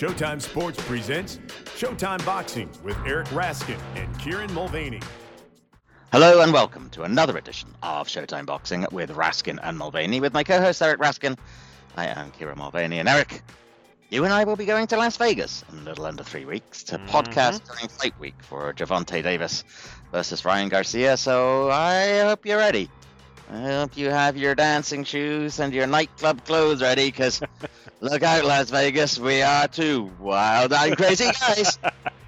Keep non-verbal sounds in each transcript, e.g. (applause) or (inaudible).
Showtime Sports presents Showtime Boxing with Eric Raskin and Kieran Mulvaney. Hello and welcome to another edition of Showtime Boxing with Raskin and Mulvaney with my co-host Eric Raskin. I am Kieran Mulvaney and Eric. You and I will be going to Las Vegas in a little under three weeks to mm-hmm. podcast during fight week for Gervonta Davis versus Ryan Garcia. So I hope you're ready. I hope you have your dancing shoes and your nightclub clothes ready because (laughs) look out, Las Vegas. We are two wild and crazy guys.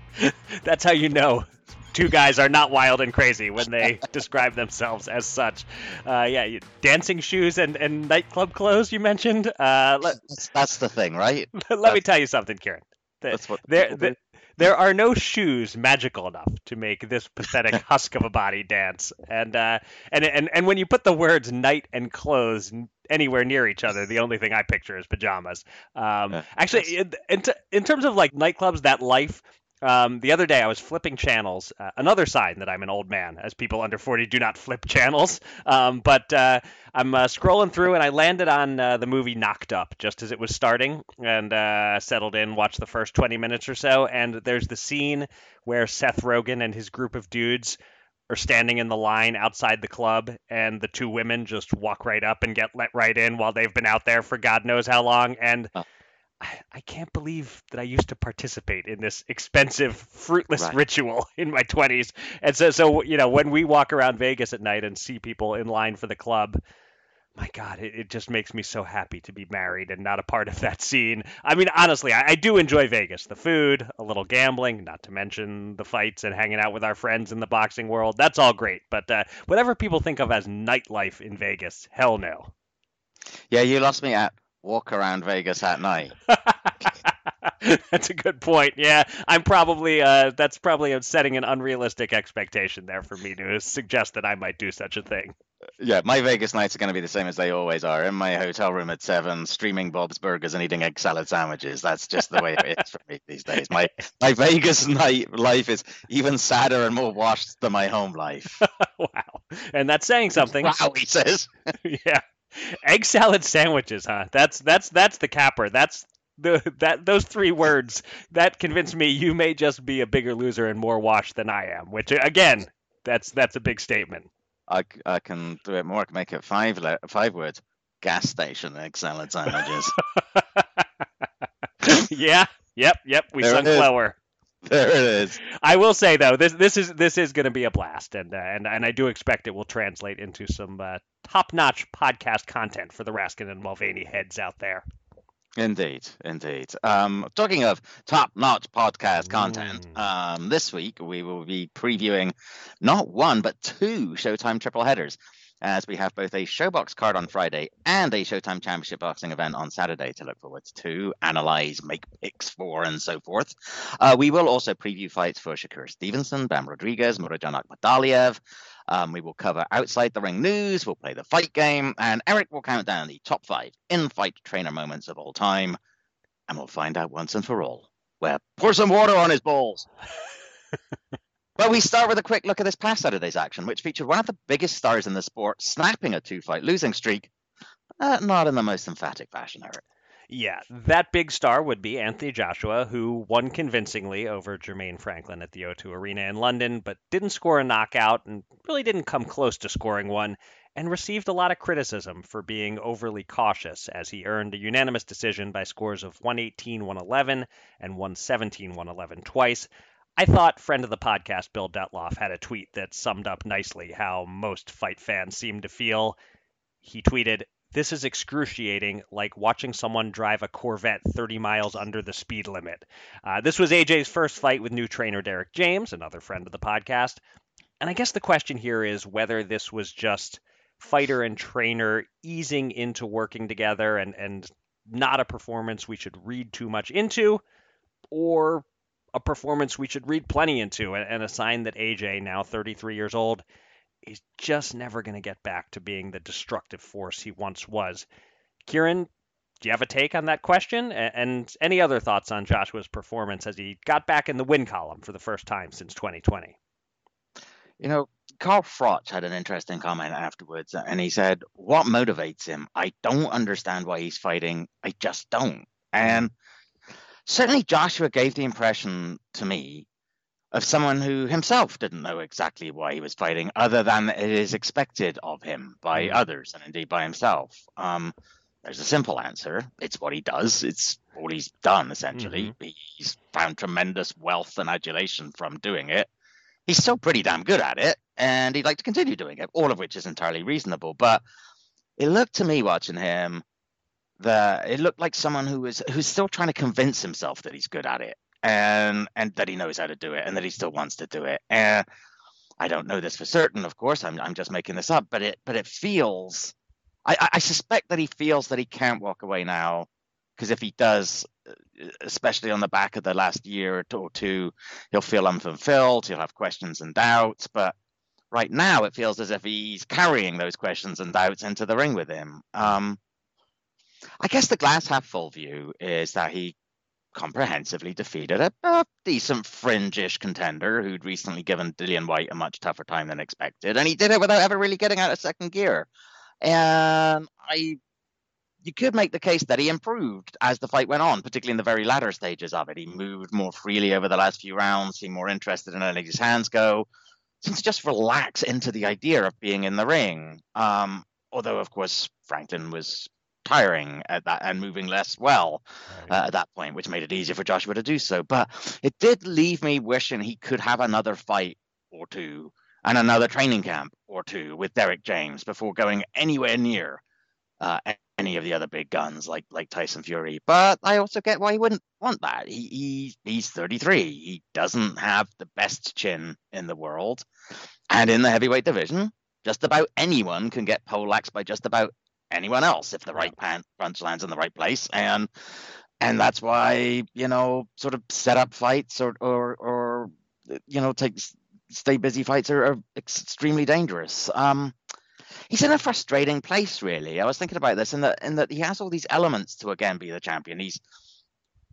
(laughs) That's how you know two guys are not wild and crazy when they (laughs) describe themselves as such. Uh, yeah, dancing shoes and, and nightclub clothes you mentioned. Uh, let, that's, that's, the thing, right? (laughs) let that's, me tell you something, Kieran. That's what there, there, there are no shoes magical enough to make this pathetic (laughs) husk of a body dance. And uh, and and and when you put the words night and clothes anywhere near each other, the only thing I picture is pajamas. Um, yeah, actually, in, in, t- in terms of like nightclubs, that life um, the other day, I was flipping channels. Uh, another sign that I'm an old man, as people under 40 do not flip (laughs) channels. Um, but uh, I'm uh, scrolling through, and I landed on uh, the movie Knocked Up just as it was starting, and uh, settled in, watched the first 20 minutes or so. And there's the scene where Seth Rogen and his group of dudes are standing in the line outside the club, and the two women just walk right up and get let right in while they've been out there for God knows how long. And oh. I can't believe that I used to participate in this expensive, fruitless right. ritual (laughs) in my 20s. And so, so you know, when we walk around Vegas at night and see people in line for the club, my God, it, it just makes me so happy to be married and not a part of that scene. I mean, honestly, I, I do enjoy Vegas. The food, a little gambling, not to mention the fights and hanging out with our friends in the boxing world. That's all great. But uh, whatever people think of as nightlife in Vegas, hell no. Yeah, you lost me at walk around Vegas at night. (laughs) that's a good point. Yeah, I'm probably uh, that's probably setting an unrealistic expectation there for me to suggest that I might do such a thing. Yeah, my Vegas nights are going to be the same as they always are. In my hotel room at seven, streaming Bob's Burgers and eating egg salad sandwiches. That's just the way it is for me these days. My my Vegas (laughs) night life is even sadder and more washed than my home life. (laughs) wow, and that's saying something. Wow, he says. yeah. (laughs) Egg salad sandwiches, huh? That's that's that's the capper. That's the that those three words that convince me you may just be a bigger loser and more washed than I am. Which again, that's that's a big statement. I, I can do it more. I can make it five le- five words. Gas station egg salad sandwiches. (laughs) yeah. Yep. Yep. We there sunk lower. (laughs) There it is. I will say though, this this is this is going to be a blast, and uh, and and I do expect it will translate into some uh, top-notch podcast content for the Raskin and Mulvaney heads out there. Indeed, indeed. Um, talking of top-notch podcast content, mm. um, this week we will be previewing not one but two Showtime triple headers as we have both a ShoBox card on Friday and a Showtime Championship Boxing event on Saturday to look forward to, analyze, make picks for, and so forth. Uh, we will also preview fights for Shakur Stevenson, Bam Rodriguez, Murodjon Akhmadaliev. Um, we will cover outside the ring news, we'll play the fight game, and Eric will count down the top five in fight trainer moments of all time. And we'll find out once and for all where pour some water on his balls. (laughs) Well, we start with a quick look at this past Saturday's action, which featured one of the biggest stars in the sport snapping a two fight losing streak, uh, not in the most emphatic fashion, Eric. Yeah, that big star would be Anthony Joshua, who won convincingly over Jermaine Franklin at the O2 Arena in London, but didn't score a knockout and really didn't come close to scoring one, and received a lot of criticism for being overly cautious as he earned a unanimous decision by scores of 118 111 and 117 111 twice, I thought friend of the podcast Bill Dettloff had a tweet that summed up nicely how most fight fans seem to feel. He tweeted, This is excruciating, like watching someone drive a Corvette 30 miles under the speed limit. Uh, this was AJ's first fight with new trainer Derrick James, another friend of the podcast. And I guess the question here is whether this was just fighter and trainer easing into working together and, and not a performance we should read too much into, or a performance we should read plenty into, and a sign that AJ, now 33 years old, is just never going to get back to being the destructive force he once was. Kieran, do you have a take on that question? And any other thoughts on Joshua's performance as he got back in the win column for the first time since 2020? You know, Carl Froch had an interesting comment afterwards, and he said, What motivates him? I don't understand why he's fighting. I just don't. And certainly Joshua gave the impression to me of someone who himself didn't know exactly why he was fighting, other than it is expected of him by mm. others and indeed by himself. Um, there's a simple answer. It's what he does. It's all he's done, essentially. Mm-hmm. He's found tremendous wealth and adulation from doing it. He's still pretty damn good at it, and he'd like to continue doing it, all of which is entirely reasonable. But it looked to me watching him that it looked like someone who was who's still trying to convince himself that he's good at it and and that he knows how to do it and that he still wants to do it. And I don't know this for certain, of course. I'm I'm just making this up, but it but it feels. I, I suspect that he feels that he can't walk away now because if he does, especially on the back of the last year or two, he'll feel unfulfilled. He'll have questions and doubts. But right now, it feels as if he's carrying those questions and doubts into the ring with him. Um, I guess the glass half full view is that he comprehensively defeated a, a decent fringe-ish contender who'd recently given Dillian Whyte a much tougher time than expected, and he did it without ever really getting out of second gear. And I, you could make the case that he improved as the fight went on, particularly in the very latter stages of it. He moved more freely over the last few rounds, seemed more interested in letting his hands go, seemed to just relax into the idea of being in the ring. Um, although, of course, Franklin was tiring at that and moving less well right. uh, at that point, which made it easier for Joshua to do so. But it did leave me wishing he could have another fight or two and another training camp or two with Derrick James before going anywhere near uh, any of the other big guns like like Tyson Fury. But I also get why he wouldn't want that. He, he he's 33. He doesn't have the best chin in the world, and in the heavyweight division, just about anyone can get poleaxed by just about anyone else if the right pan- punch lands in the right place. And and that's why you know sort of set up fights or or or you know take stay busy fights are, are extremely dangerous. Um, he's in a frustrating place, really. I was thinking about this, in that in that he has all these elements to again be the champion. He's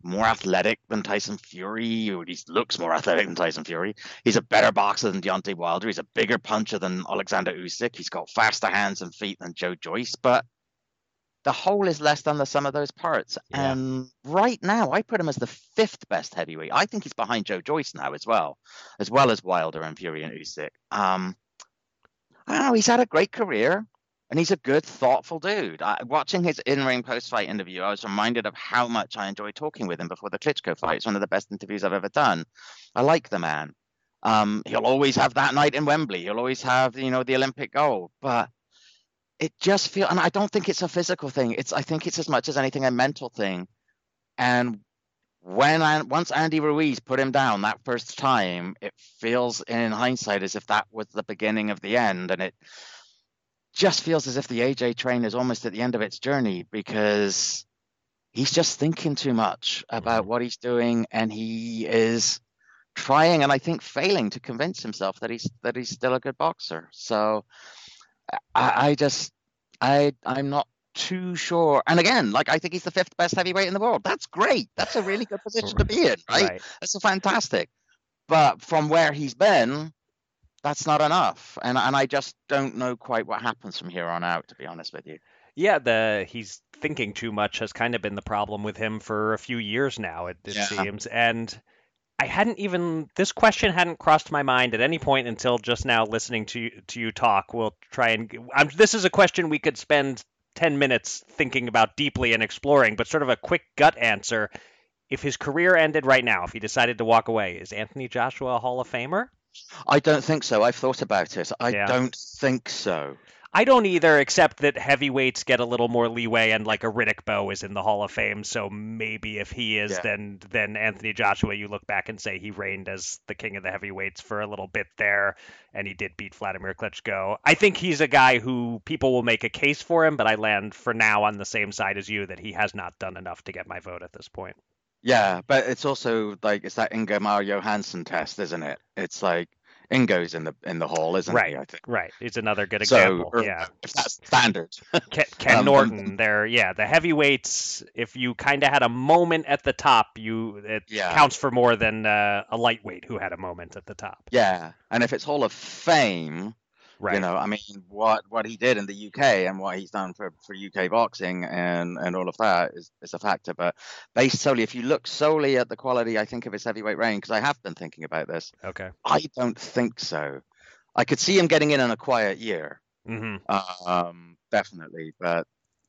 more athletic than Tyson Fury, or he looks more athletic than Tyson Fury. He's a better boxer than Deontay Wilder. He's a bigger puncher than Alexander Usyk. He's got faster hands and feet than Joe Joyce, but the whole is less than the sum of those parts. Yeah. And right now, I put him as the fifth best heavyweight. I think he's behind Joe Joyce now as well, as well as Wilder and Fury and Usyk. Um, I don't know. He's had a great career and he's a good, thoughtful dude. I, watching his in-ring post-fight interview, I was reminded of how much I enjoyed talking with him before the Klitschko fight. It's one of the best interviews I've ever done. I like the man. Um, he'll always have that night in Wembley. He'll always have, you know, the Olympic gold. But it just feels, and I don't think it's a physical thing. It's, I think it's as much as anything a mental thing. And when I, once Andy Ruiz put him down that first time, it feels in hindsight as if that was the beginning of the end, and it just feels as if the AJ train is almost at the end of its journey because he's just thinking too much about what he's doing and he is trying and I think failing to convince himself that he's that he's still a good boxer. So I, I just I I'm not too sure. And again, like I think he's the fifth best heavyweight in the world. That's great. That's a really good (laughs) position to be in, right? right. That's fantastic. But from where he's been, that's not enough. And and I just don't know quite what happens from here on out, to be honest with you. Yeah, the he's thinking too much has kind of been the problem with him for a few years now. It, it yeah. seems, and I hadn't even this question hadn't crossed my mind at any point until just now listening to to you talk. We'll try and I'm, this is a question we could spend ten minutes thinking about deeply and exploring, but sort of a quick gut answer. If his career ended right now, if he decided to walk away, is Anthony Joshua a Hall of Famer? I don't think so. I've thought about it. I yeah. don't think so. I don't either, except that heavyweights get a little more leeway, and like a Riddick Bowe is in the Hall of Fame, so maybe if he is, yeah. then then Anthony Joshua, you look back and say he reigned as the king of the heavyweights for a little bit there, and he did beat Vladimir Klitschko. I think he's a guy who people will make a case for him, but I land for now on the same side as you that he has not done enough to get my vote at this point. Yeah, but it's also like it's that Ingemar Johansson test, isn't it? It's like Ingo's in the in the hall, isn't right, he? I think. Right. He's another good example. So, yeah. If that's standard. (laughs) Ken, Ken um, Norton, there. Yeah, the heavyweights. If you kind of had a moment at the top, you it yeah. counts for more than uh, a lightweight who had a moment at the top. Yeah, and if it's Hall of Fame, Right. You know, I mean, what what he did in the UK and what he's done for, for UK boxing and, and all of that is, is a factor. But based solely, if you look solely at the quality, I think of his heavyweight reign, because I have been thinking about this. Okay. I don't think so. I could see him getting in on a quiet year. Mm-hmm. Um, definitely, but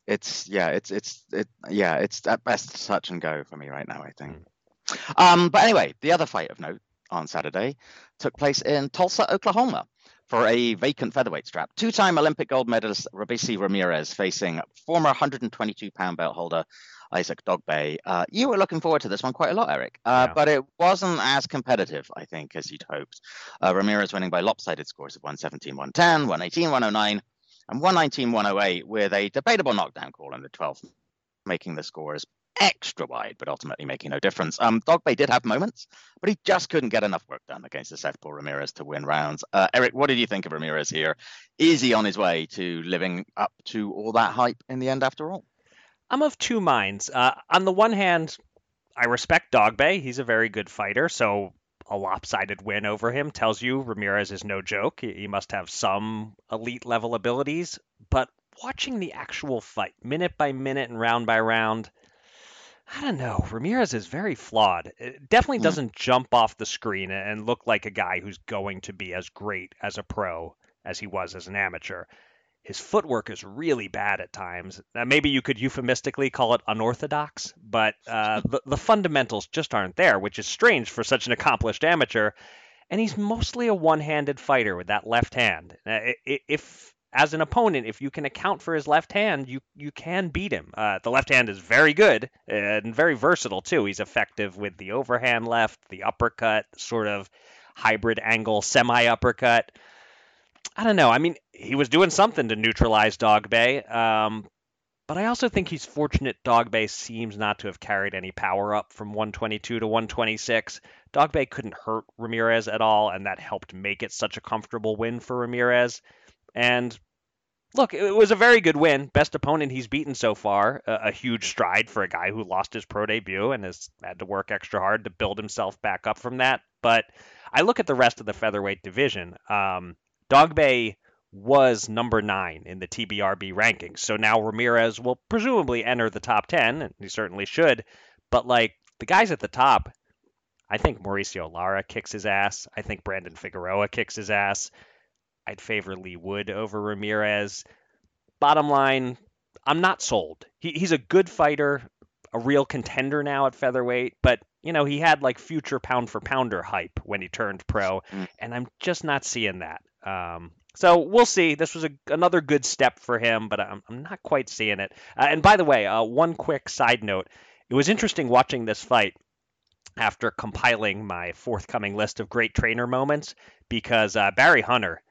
it's yeah, it's it's it yeah, it's at best touch and go for me right now. I think. Mm. Um, but anyway, the other fight of note on Saturday took place in Tulsa, Oklahoma for a vacant featherweight strap. Two time Olympic gold medalist Robeisy Ramirez facing former 122 pound belt holder Isaac Dogboe. Uh, you were looking forward to this one quite a lot, Eric, uh, yeah. but it wasn't as competitive, I think, as you'd hoped. Uh, Ramirez winning by lopsided scores of 117 110, 118 109, and 119 108, with a debatable knockdown call in the 12th, making the scores extra wide, but ultimately making no difference. Um, Dogboe did have moments, but he just couldn't get enough work done against the Southpaw Ramirez to win rounds. Uh, Eric, what did you think of Ramirez here? Is he on his way to living up to all that hype in the end after all? I'm of two minds. Uh, on the one hand, I respect Dogboe. He's a very good fighter, so a lopsided win over him tells you Ramirez is no joke. He must have some elite level abilities. But watching the actual fight, minute by minute and round by round, I don't know. Ramirez is very flawed. It definitely mm. doesn't jump off the screen and look like a guy who's going to be as great as a pro as he was as an amateur. His footwork is really bad at times. Now, maybe you could euphemistically call it unorthodox, but uh, (laughs) the, the fundamentals just aren't there, which is strange for such an accomplished amateur. And he's mostly a one handed fighter with that left hand. If as an opponent, if you can account for his left hand, you you can beat him. Uh, the left hand is very good and very versatile too. He's effective with the overhand left, the uppercut, sort of hybrid angle semi uppercut. I don't know. I mean, he was doing something to neutralize Dogboe, um, but I also think he's fortunate Dogboe seems not to have carried any power up from 122 to 126. Dogboe couldn't hurt Ramirez at all, and that helped make it such a comfortable win for Ramirez. And look, it was a very good win. Best opponent he's beaten so far. A, a, huge stride for a guy who lost his pro debut and has had to work extra hard to build himself back up from that. But I look at the rest of the featherweight division. Um, Dogboe was number nine in the TBRB rankings. So now Ramirez will presumably enter the top 10, and he certainly should. But like the guys at the top, I think Mauricio Lara kicks his ass. I think Brandon Figueroa kicks his ass. I'd favor Leigh Wood over Ramirez. Bottom line, I'm not sold. He, he's a good fighter, a real contender now at featherweight, but you know he had like future pound for pounder hype when he turned pro, mm. and I'm just not seeing that. Um, so we'll see. This was a, another good step for him, but I'm, I'm not quite seeing it. Uh, and by the way, uh, one quick side note: it was interesting watching this fight after compiling my forthcoming list of great trainer moments because uh, Barry Hunter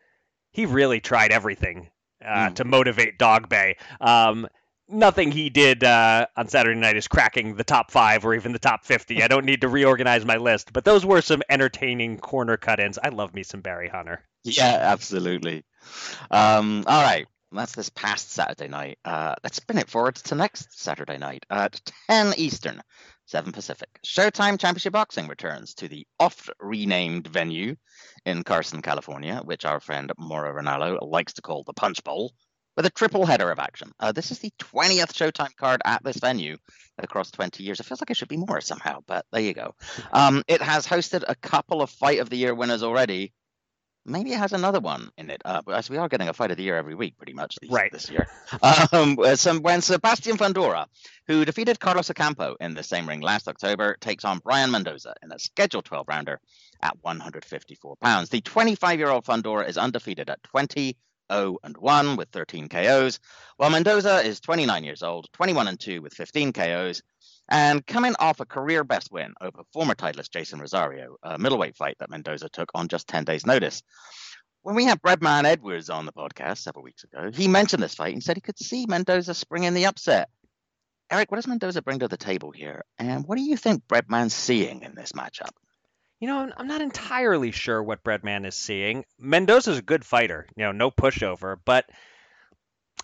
he really tried everything uh, mm. to motivate Dogboe. Um, nothing he did uh, on Saturday night is cracking the top five or even the top 50. I don't need to reorganize my list, but those were some entertaining corner cut ins. I love me some Barry Hunter. Yeah, absolutely. Um, all right. That's this past Saturday night. Uh, let's spin it forward to next Saturday night at 10 Eastern, 7 Pacific. Showtime Championship Boxing returns to the oft renamed venue in Carson, California, which our friend Mauro Ranallo likes to call the Punch Bowl, with a triple header of action. Uh, this is the 20th Showtime card at this venue across 20 years. It feels like it should be more somehow, but there you go. Um, it has hosted a couple of Fight of the Year winners already. Maybe it has another one in it, uh, as we are getting a Fight of the Year every week, pretty much these, right. this year. (laughs) um, some, when Sebastian Fundora, who defeated Carlos Ocampo in the same ring last October, takes on Brian Mendoza in a scheduled 12 rounder at 154 pounds. The 25 year old Fundora is undefeated at 20 0 and 1 with 13 KOs, while Mendoza is 29 years old, 21 and 2 with 15 KOs, and coming off a career best win over former titleist Jason Rosario, a middleweight fight that Mendoza took on just 10 days' notice. When we had Breadman Edwards on the podcast several weeks ago, he mentioned this fight and said he could see Mendoza springing the upset. Eric, what does Mendoza bring to the table here? And what do you think Breadman's seeing in this matchup? You know, I'm not entirely sure what Breadman is seeing. Mendoza's a good fighter, you know, no pushover, but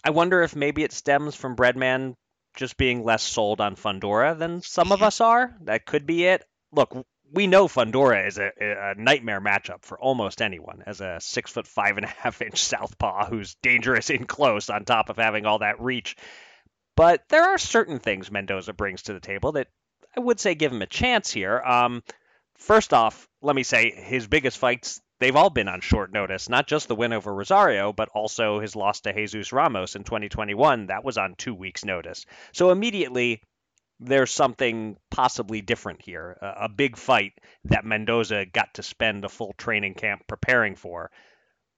I wonder if maybe it stems from Breadman just being less sold on Fundora than some of (laughs) us are. That could be it. Look, we know Fundora is a, a, nightmare matchup for almost anyone as a six foot five and a half inch southpaw who's dangerous in close on top of having all that reach. But there are certain things Mendoza brings to the table that I would say give him a chance here. Um, first off, let me say his biggest fights they've all been on short notice. Not just the win over Rosario, but also his loss to Jesus Ramos in 2021. That was on two weeks' notice. So immediately there's something possibly different here, a, big fight that Mendoza got to spend a full training camp preparing for.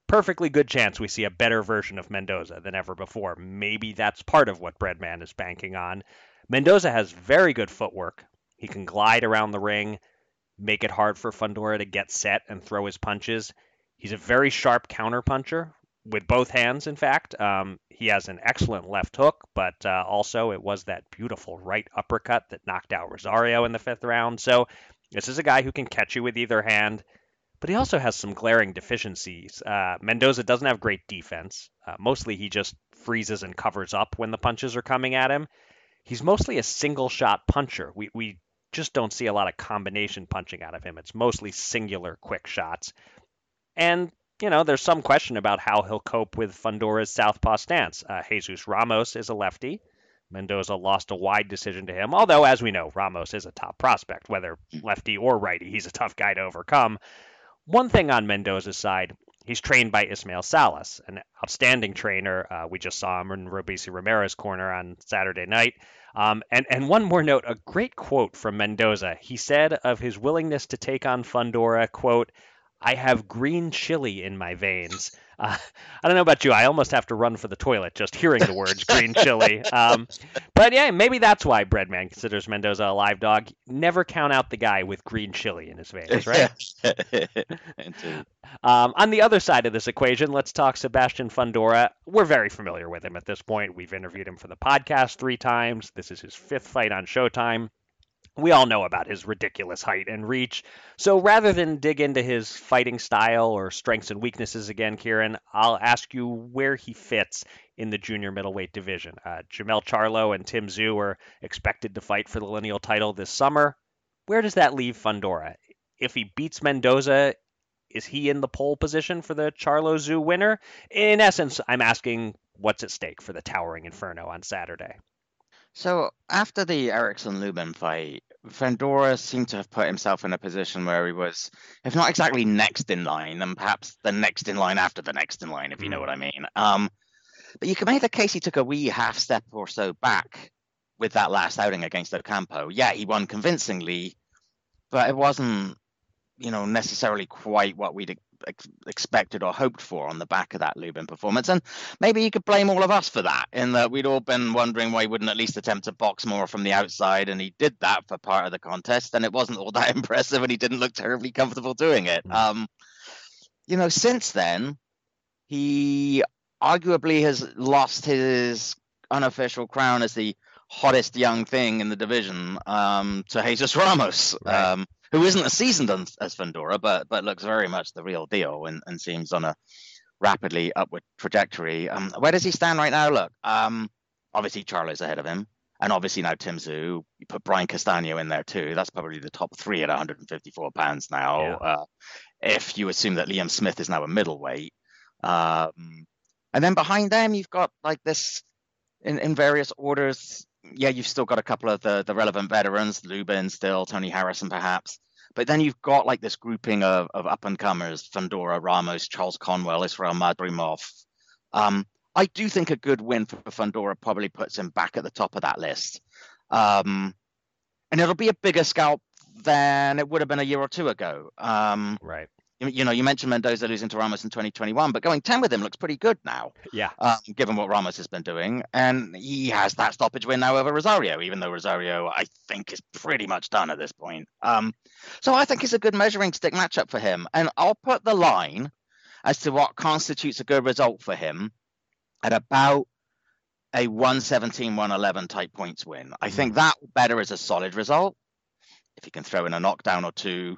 Perfectly good chance we see a better version of Mendoza than ever before. Maybe that's part of what Breadman is banking on. Mendoza has very good footwork. He can glide around the ring, make it hard for Fundora to get set and throw his punches. He's a very sharp counter puncher with both hands, in fact. Um, he has an excellent left hook, but uh, also it was that beautiful right uppercut that knocked out Rosario in the fifth round. So this is a guy who can catch you with either hand, but he also has some glaring deficiencies. Uh, Mendoza doesn't have great defense. Uh, mostly he just freezes and covers up when the punches are coming at him. He's mostly a single shot puncher. We, we just don't see a lot of combination punching out of him. It's mostly singular quick shots. And you know, there's some question about how he'll cope with Fundora's southpaw stance. Uh, Jesus Ramos is a lefty. Mendoza lost a wide decision to him, although, as we know, Ramos is a top prospect, whether lefty or righty. He's a tough guy to overcome. One thing on Mendoza's side, he's trained by Ismael Salas, an outstanding trainer. Uh, we just saw him in Robeisy Ramirez corner on Saturday night. Um, and, and one more note, a great quote from Mendoza. He said of his willingness to take on Fundora, quote, I have green chili in my veins. Uh, I don't know about you. I almost have to run for the toilet just hearing the words green chili. Um, but yeah, maybe that's why Breadman considers Mendoza a live dog. Never count out the guy with green chili in his veins, right? (laughs) um, on the other side of this equation, let's talk Sebastian Fundora. We're very familiar with him at this point. We've interviewed him for the podcast three times. This is his fifth fight on Showtime we all know about his ridiculous height and reach. So rather than dig into his fighting style or strengths and weaknesses again, Kieran, I'll ask you where he fits in the junior middleweight division. Uh, Jermell Charlo and Tim Tszyu are expected to fight for the lineal title this summer. Where does that leave Fundora? If he beats Mendoza, is he in the pole position for the Charlo Tszyu winner? In essence, I'm asking what's at stake for the Towering Inferno on Saturday. So after the Erickson Lubin fight, Fundora seemed to have put himself in a position where he was, if not exactly next in line, then perhaps the next in line after the next in line, if you know mm. what I mean. Um, but you can make the case he took a wee half step or so back with that last outing against Ocampo. Yeah, he won convincingly, but it wasn't, you know, necessarily quite what we'd ex- expected or hoped for on the back of that Lubin performance. And maybe you could blame all of us for that, in that we'd all been wondering why he wouldn't at least attempt to box more from the outside. And he did that for part of the contest, and it wasn't all that (laughs) impressive, and he didn't look terribly comfortable doing it. Mm. Um, you know, since then, he arguably has lost his unofficial crown as the hottest young thing in the division um, to Jesus Ramos. Right. Um, who isn't as seasoned as Fundora, but but looks very much the real deal and, and seems on a rapidly upward trajectory. Um, where does he stand right now? Look, um, obviously Charlo's ahead of him, and obviously now Tim Tszyu. You put Brian Castaño in there too. That's probably the top three at 154 pounds now. Yeah. Uh, if you assume that Liam Smith is now a middleweight, um, and then behind them you've got like this in, in various orders yeah, you've still got a couple of the, the relevant veterans, Lubin still, Tony Harrison perhaps. But then you've got like this grouping of, of up and comers, Fundora, Ramos, Charles Conwell, Israel Madrimov. Um, I do think a good win for Fundora probably puts him back at the top of that list. Um, and it'll be a bigger scalp than it would have been a year or two ago. Um, right you know, you mentioned Mendoza losing to Ramos in 2021, but going 10 with him looks pretty good now. Yeah. Um, given what Ramos has been doing. And he has that stoppage win now over Rosario, even though Rosario, I think, is pretty much done at this point. Um, so I think it's a good measuring stick matchup for him. And I'll put the line as to what constitutes a good result for him at about a 117, 111 type points win. I think mm. that better is a solid result. If he can throw in a knockdown or two,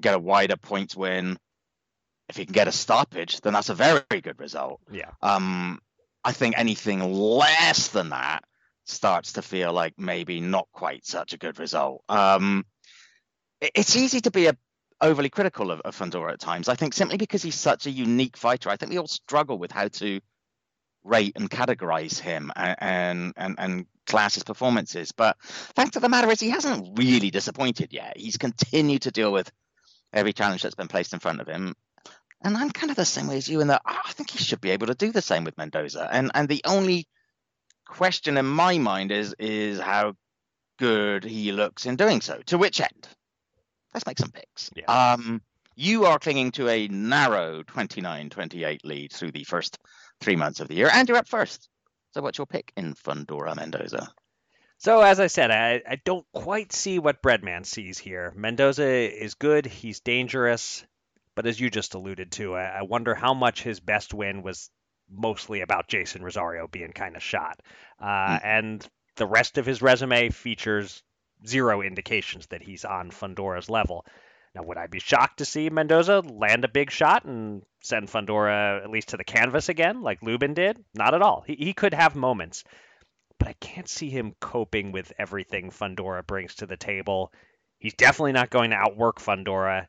get a wider points win. If he can get a stoppage, then that's a very good result. Yeah. Um, I think anything less than that starts to feel like maybe not quite such a good result. Um, it's easy to be a overly critical of, of Fundora at times. I think simply because he's such a unique fighter. I think we all struggle with how to rate and categorize him and and and, class his performances. But fact of the matter is, he hasn't really disappointed yet. He's continued to deal with every challenge that's been placed in front of him. And I'm kind of the same way as you in that I think he should be able to do the same with Mendoza. And and the only question in my mind is is how good he looks in doing so. To which end? Let's make some picks. Yeah. Um, you are clinging to a narrow 29-28 lead through the first three months of the year, and you're up first. So, what's your pick in Fundora Mendoza? So, as I said, I, I don't quite see what Breadman sees here. Mendoza is good, he's dangerous, but as you just alluded to, I, I wonder how much his best win was mostly about Jason Rosario being kind of shot. Uh, mm. And the rest of his resume features zero indications that he's on Fundora's level. Now, would I be shocked to see Mendoza land a big shot and send Fundora at least to the canvas again, like Lubin did? Not at all. He, he could have moments, but I can't see him coping with everything Fundora brings to the table. He's definitely not going to outwork Fundora.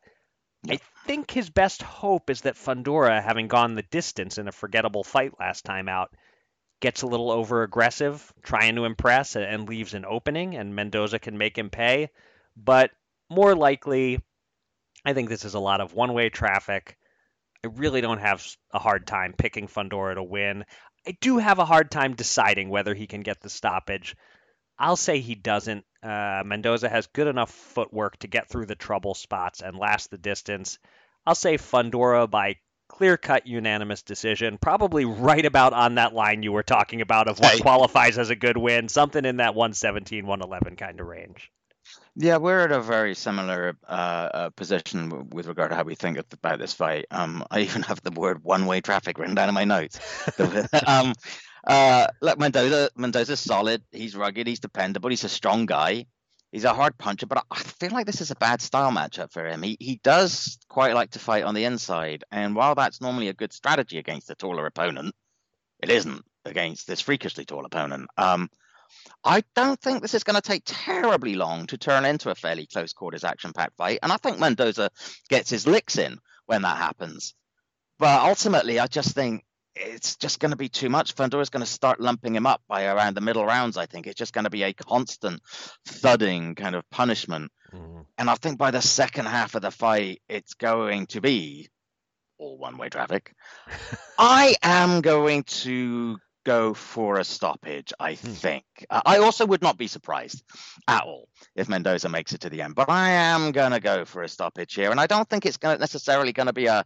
I think his best hope is that Fundora, having gone the distance in a forgettable fight last time out, gets a little over aggressive, trying to impress, and leaves an opening, and Mendoza can make him pay. But more likely, I think this is a lot of one way traffic. I really don't have a hard time picking Fundora to win. I do have a hard time deciding whether he can get the stoppage. I'll say he doesn't. Uh, Mendoza has good enough footwork to get through the trouble spots and last the distance. I'll say Fundora by clear cut unanimous decision, probably right about on that line you were talking about of what qualifies as a good win, something in that 117, 111 kind of range. Yeah, we're at a very similar uh, uh, position with regard to how we think about this fight. Um, (laughs) I even have the word one-way traffic written down in my notes. (laughs) (laughs) um, uh, look, Mendoza, Mendoza's solid. He's rugged. He's dependable. He's a strong guy. He's a hard puncher, but I feel like this is a bad style matchup for him. He he does quite like to fight on the inside, and while that's normally a good strategy against a taller opponent, it isn't against this freakishly tall opponent. Um, I don't think this is going to take terribly long to turn into a fairly close quarters action packed fight. And I think Mendoza gets his licks in when that happens. But ultimately, I just think it's just going to be too much. is going to start lumping him up by around the middle rounds. I think it's just going to be a constant thudding kind of punishment. Mm. And I think by the second half of the fight, it's going to be all one way traffic. (laughs) I am going to go for a stoppage, I hmm. think. I also would not be surprised at all if Mendoza makes it to the end, but I am going to go for a stoppage here. And I don't think it's gonna, necessarily going to be a,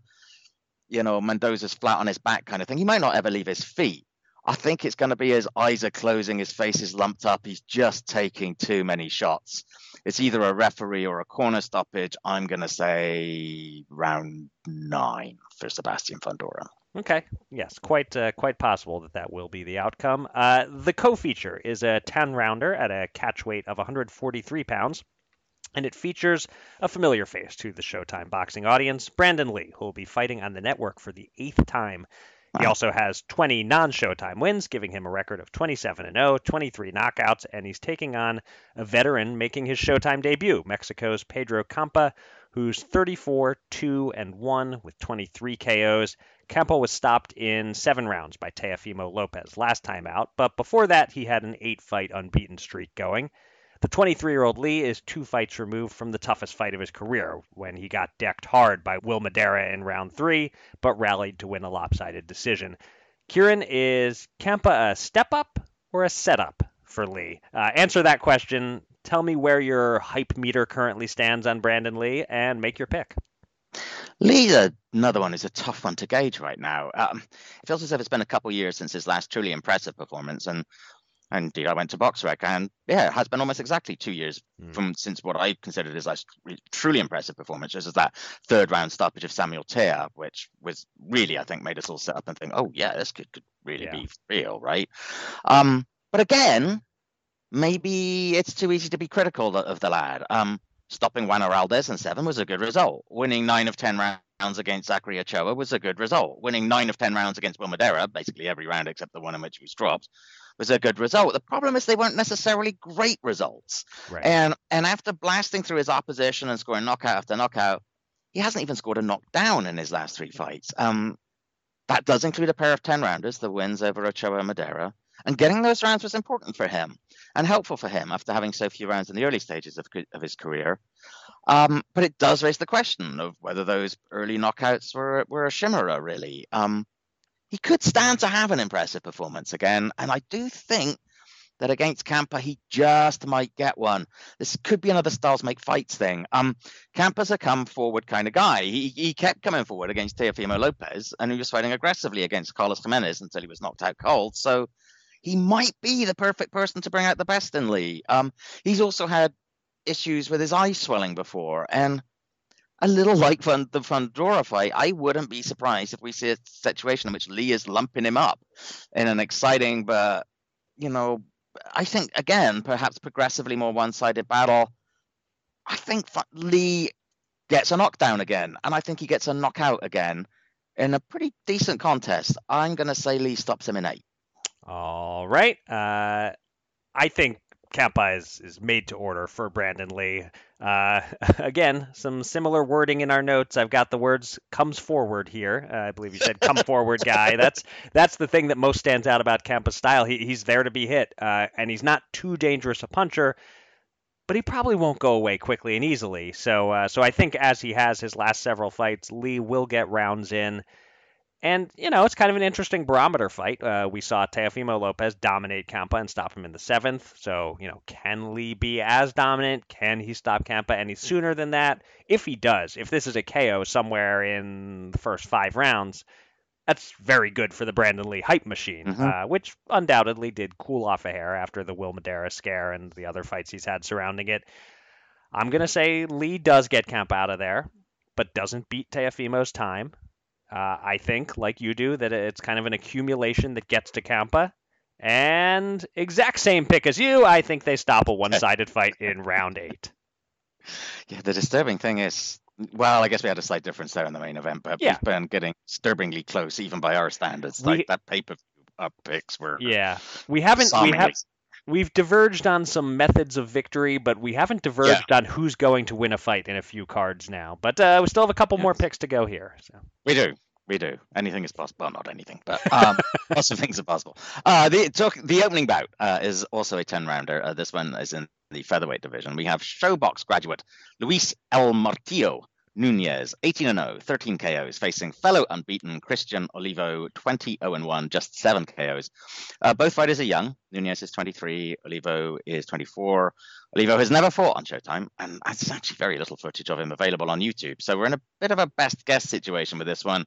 you know, Mendoza's flat on his back kind of thing. He might not ever leave his feet. I think it's going to be his eyes are closing, his face is lumped up. He's just taking too many shots. It's either a referee or a corner stoppage. I'm going to say round nine for Sebastian Fundora. Okay. Yes, quite uh, quite possible that that will be the outcome. Uh, the co-feature is a 10 rounder at a catch weight of 143 pounds, and it features a familiar face to the Showtime boxing audience, Brandun Lee, who will be fighting on the network for the eighth time. He also has 20 non-Showtime wins, giving him a record of 27 and 0, 23 knockouts, and he's taking on a veteran making his Showtime debut, Mexico's Pedro Campa, who's 34 2 and 1 with 23 KOs. Campa was stopped in seven rounds by Teofimo Lopez last time out, but before that, he had an eight fight unbeaten streak going. The 23 year old Lee is two fights removed from the toughest fight of his career when he got decked hard by Will Madera in round three, but rallied to win a lopsided decision. Kieran, is Campa a step up or a setup for Lee? Uh, answer that question. Tell me where your hype meter currently stands on Brandun Lee and make your pick. Lee, another one, is a tough one to gauge right now. Um, it feels as if it's been a couple of years since his last truly impressive performance, and and indeed I went to BoxRec, and yeah, it has been almost exactly two years mm. from since what I considered his last truly impressive performance, which is that third round stoppage of Samuel Teah, which was really, I think, made us all sit up and think, oh yeah, this could, could really yeah. be real, right? Um, but again, maybe it's too easy to be critical of the lad. Um, stopping Juan Heraldez in seven was a good result. Winning nine of 10 rounds against Zachary Ochoa was a good result. Winning nine of 10 rounds against Will Madera, basically every round except the one in which he was dropped, was a good result. The problem is they weren't necessarily great results. Right. And and after blasting through his opposition and scoring knockout after knockout, he hasn't even scored a knockdown in his last three fights. Um, that does include a pair of 10 rounders, the wins over Ochoa and Madera. And getting those rounds was important for him and helpful for him after having so few rounds in the early stages of, of his career. Um, but it does raise the question of whether those early knockouts were, were a chimera, really. Um, he could stand to have an impressive performance again. And I do think that against Campa, he just might get one. This could be another styles make fights thing. Um, Campa's a come forward kind of guy. He, he kept coming forward against Teofimo Lopez, and he was fighting aggressively against Carlos Jimenez until he was knocked out cold. So he might be the perfect person to bring out the best in Lee. Um, he's also had issues with his eye swelling before, and a little like Fun, the Fundora fight, I wouldn't be surprised if we see a situation in which Lee is lumping him up in an exciting but, you know, I think again perhaps progressively more one-sided battle. I think Lee gets a knockdown again, and I think he gets a knockout again in a pretty decent contest. I'm going to say Lee stops him in eight. All right. Uh, I think Campa is, is made to order for Brandun Lee. Uh, (laughs) again, some similar wording in our notes. I've got the words "comes forward" here. Uh, I believe you said "come (laughs) forward" guy. That's that's the thing that most stands out about Campa's style. He, he's there to be hit, uh, and he's not too dangerous a puncher, but he probably won't go away quickly and easily. So, uh, so I think as he has his last several fights, Lee will get rounds in. And, you know, it's kind of an interesting barometer fight. Uh, we saw Teofimo Lopez dominate Campa and stop him in the seventh. So, you know, can Lee be as dominant? Can he stop Campa any sooner than that? If he does, if this is a KO somewhere in the first five rounds, that's very good for the Brandun Lee hype machine, mm-hmm. uh, which undoubtedly did cool off a hair after the Will Madera scare and the other fights he's had surrounding it. I'm going to say Lee does get Campa out of there, but doesn't beat Teofimo's time. Uh, I think, like you do, that it's kind of an accumulation that gets to Campa. And exact same pick as you. I think they stop a one-sided (laughs) fight in round eight. Yeah, the disturbing thing is, well, I guess we had a slight difference there in the main event, but yeah. we've been getting disturbingly close, even by our standards. We, like that pay-per-view uh, picks were. Yeah, we haven't. We have. We've diverged on some methods of victory, but we haven't diverged yeah. on who's going to win a fight in a few cards now. But uh, we still have a couple yes. more picks to go here. So. We do. We do. Anything is possible. Well, not anything, but um, (laughs) lots of things are possible. Uh, the talk, the opening bout uh, is also a 10 rounder. Uh, this one is in the featherweight division. We have ShoBox graduate Luis El Martillo Nunez, 18 0, 13 KOs, facing fellow unbeaten Christian Olivo, 20 0 1, just 7 KOs. Uh, both fighters are young. Nunez is 23, Olivo is 24. Olivo has never fought on Showtime, and there's actually very little footage of him available on YouTube. So we're in a bit of a best guess situation with this one.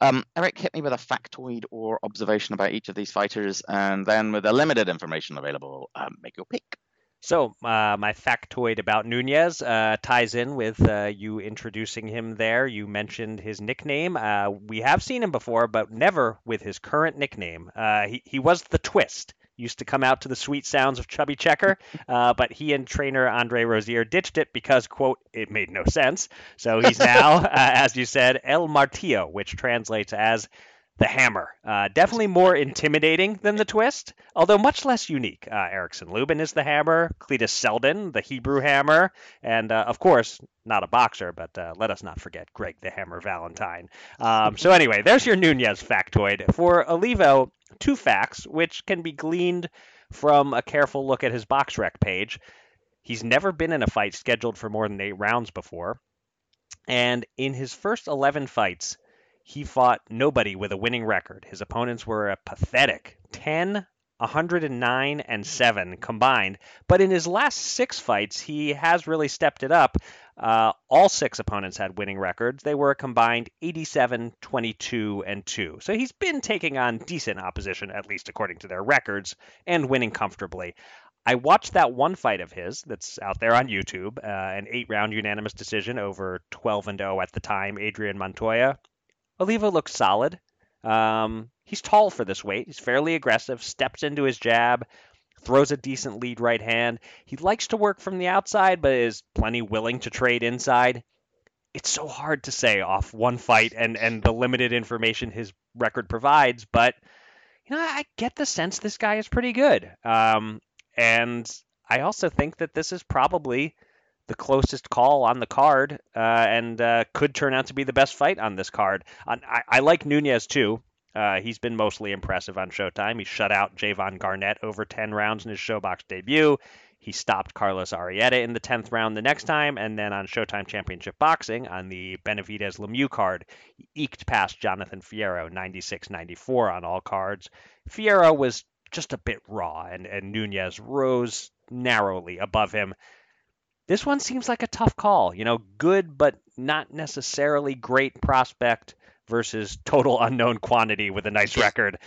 Um, Eric, hit me with a factoid or observation about each of these fighters, and then with the limited information available, um, make your pick. So, uh, my factoid about Nunez uh, ties in with uh, you introducing him there. You mentioned his nickname. Uh, we have seen him before, but never with his current nickname. Uh, he, he was the Twist. Used to come out to the sweet sounds of Chubby Checker, uh, but he and trainer Andre Rozier ditched it because, quote, it made no sense. So he's now, (laughs) as you said, El Martillo, which translates as the hammer. Uh, definitely more intimidating than the twist, although much less unique. Uh, Erickson Lubin is the hammer, Cletus Seldin, the Hebrew hammer, and uh, of course, not a boxer, but uh, let us not forget Greg the Hammer Valentine. Um, so, anyway, there's your Nunez factoid. For Olivo, two facts, which can be gleaned from a careful look at his BoxRec page. He's never been in a fight scheduled for more than eight rounds before. And in his first 11 fights, he fought nobody with a winning record. His opponents were a pathetic 10, 109, and 7 combined. But in his last six fights, he has really stepped it up. Uh, all six opponents had winning records. They were a combined 87, 22, and 2. So he's been taking on decent opposition, at least according to their records, and winning comfortably. I watched that one fight of his that's out there on YouTube, uh, an eight round unanimous decision over 12 and 0 at the time, Adrian Montoya. Olivo looks solid. Um, he's tall for this weight. He's fairly aggressive, steps into his jab, throws a decent lead right hand. He likes to work from the outside, but is plenty willing to trade inside. It's so hard to say off one fight and, and the limited information his record provides, but you know, I get the sense this guy is pretty good. Um, and I also think that this is probably the closest call on the card uh, and uh, could turn out to be the best fight on this card. I, I like Nunez too. Uh, he's been mostly impressive on Showtime. He shut out Javon Garnett over 10 rounds in his ShoBox debut. He stopped Carlos Arrieta in the 10th round the next time, and then on Showtime Championship Boxing on the Benavidez Lemieux card, he eked past Jonathan Fierro 96 94 on all cards. Fierro was just a bit raw, and, and Nunez rose narrowly above him. This one seems like a tough call. You know, good but not necessarily great prospect versus total unknown quantity with a nice record.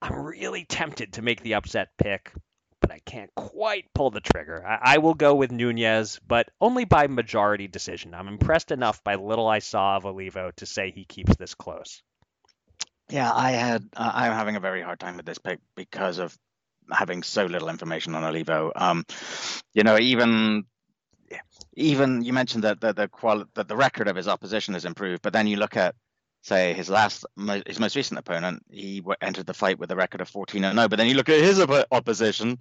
I'm really tempted to make the upset pick, but I can't quite pull the trigger. I, I, will go with Nunez, but only by majority decision. I'm impressed enough by little I saw of Olivo to say he keeps this close. Yeah, I had. Uh, I'm having a very hard time with this pick because of having so little information on Olivo. Um, you know, even even you mentioned that the the quali- that the record of his opposition has improved, but then you look at say his last his most recent opponent, he entered the fight with a record of 14 and 0, but then you look at his op- opposition,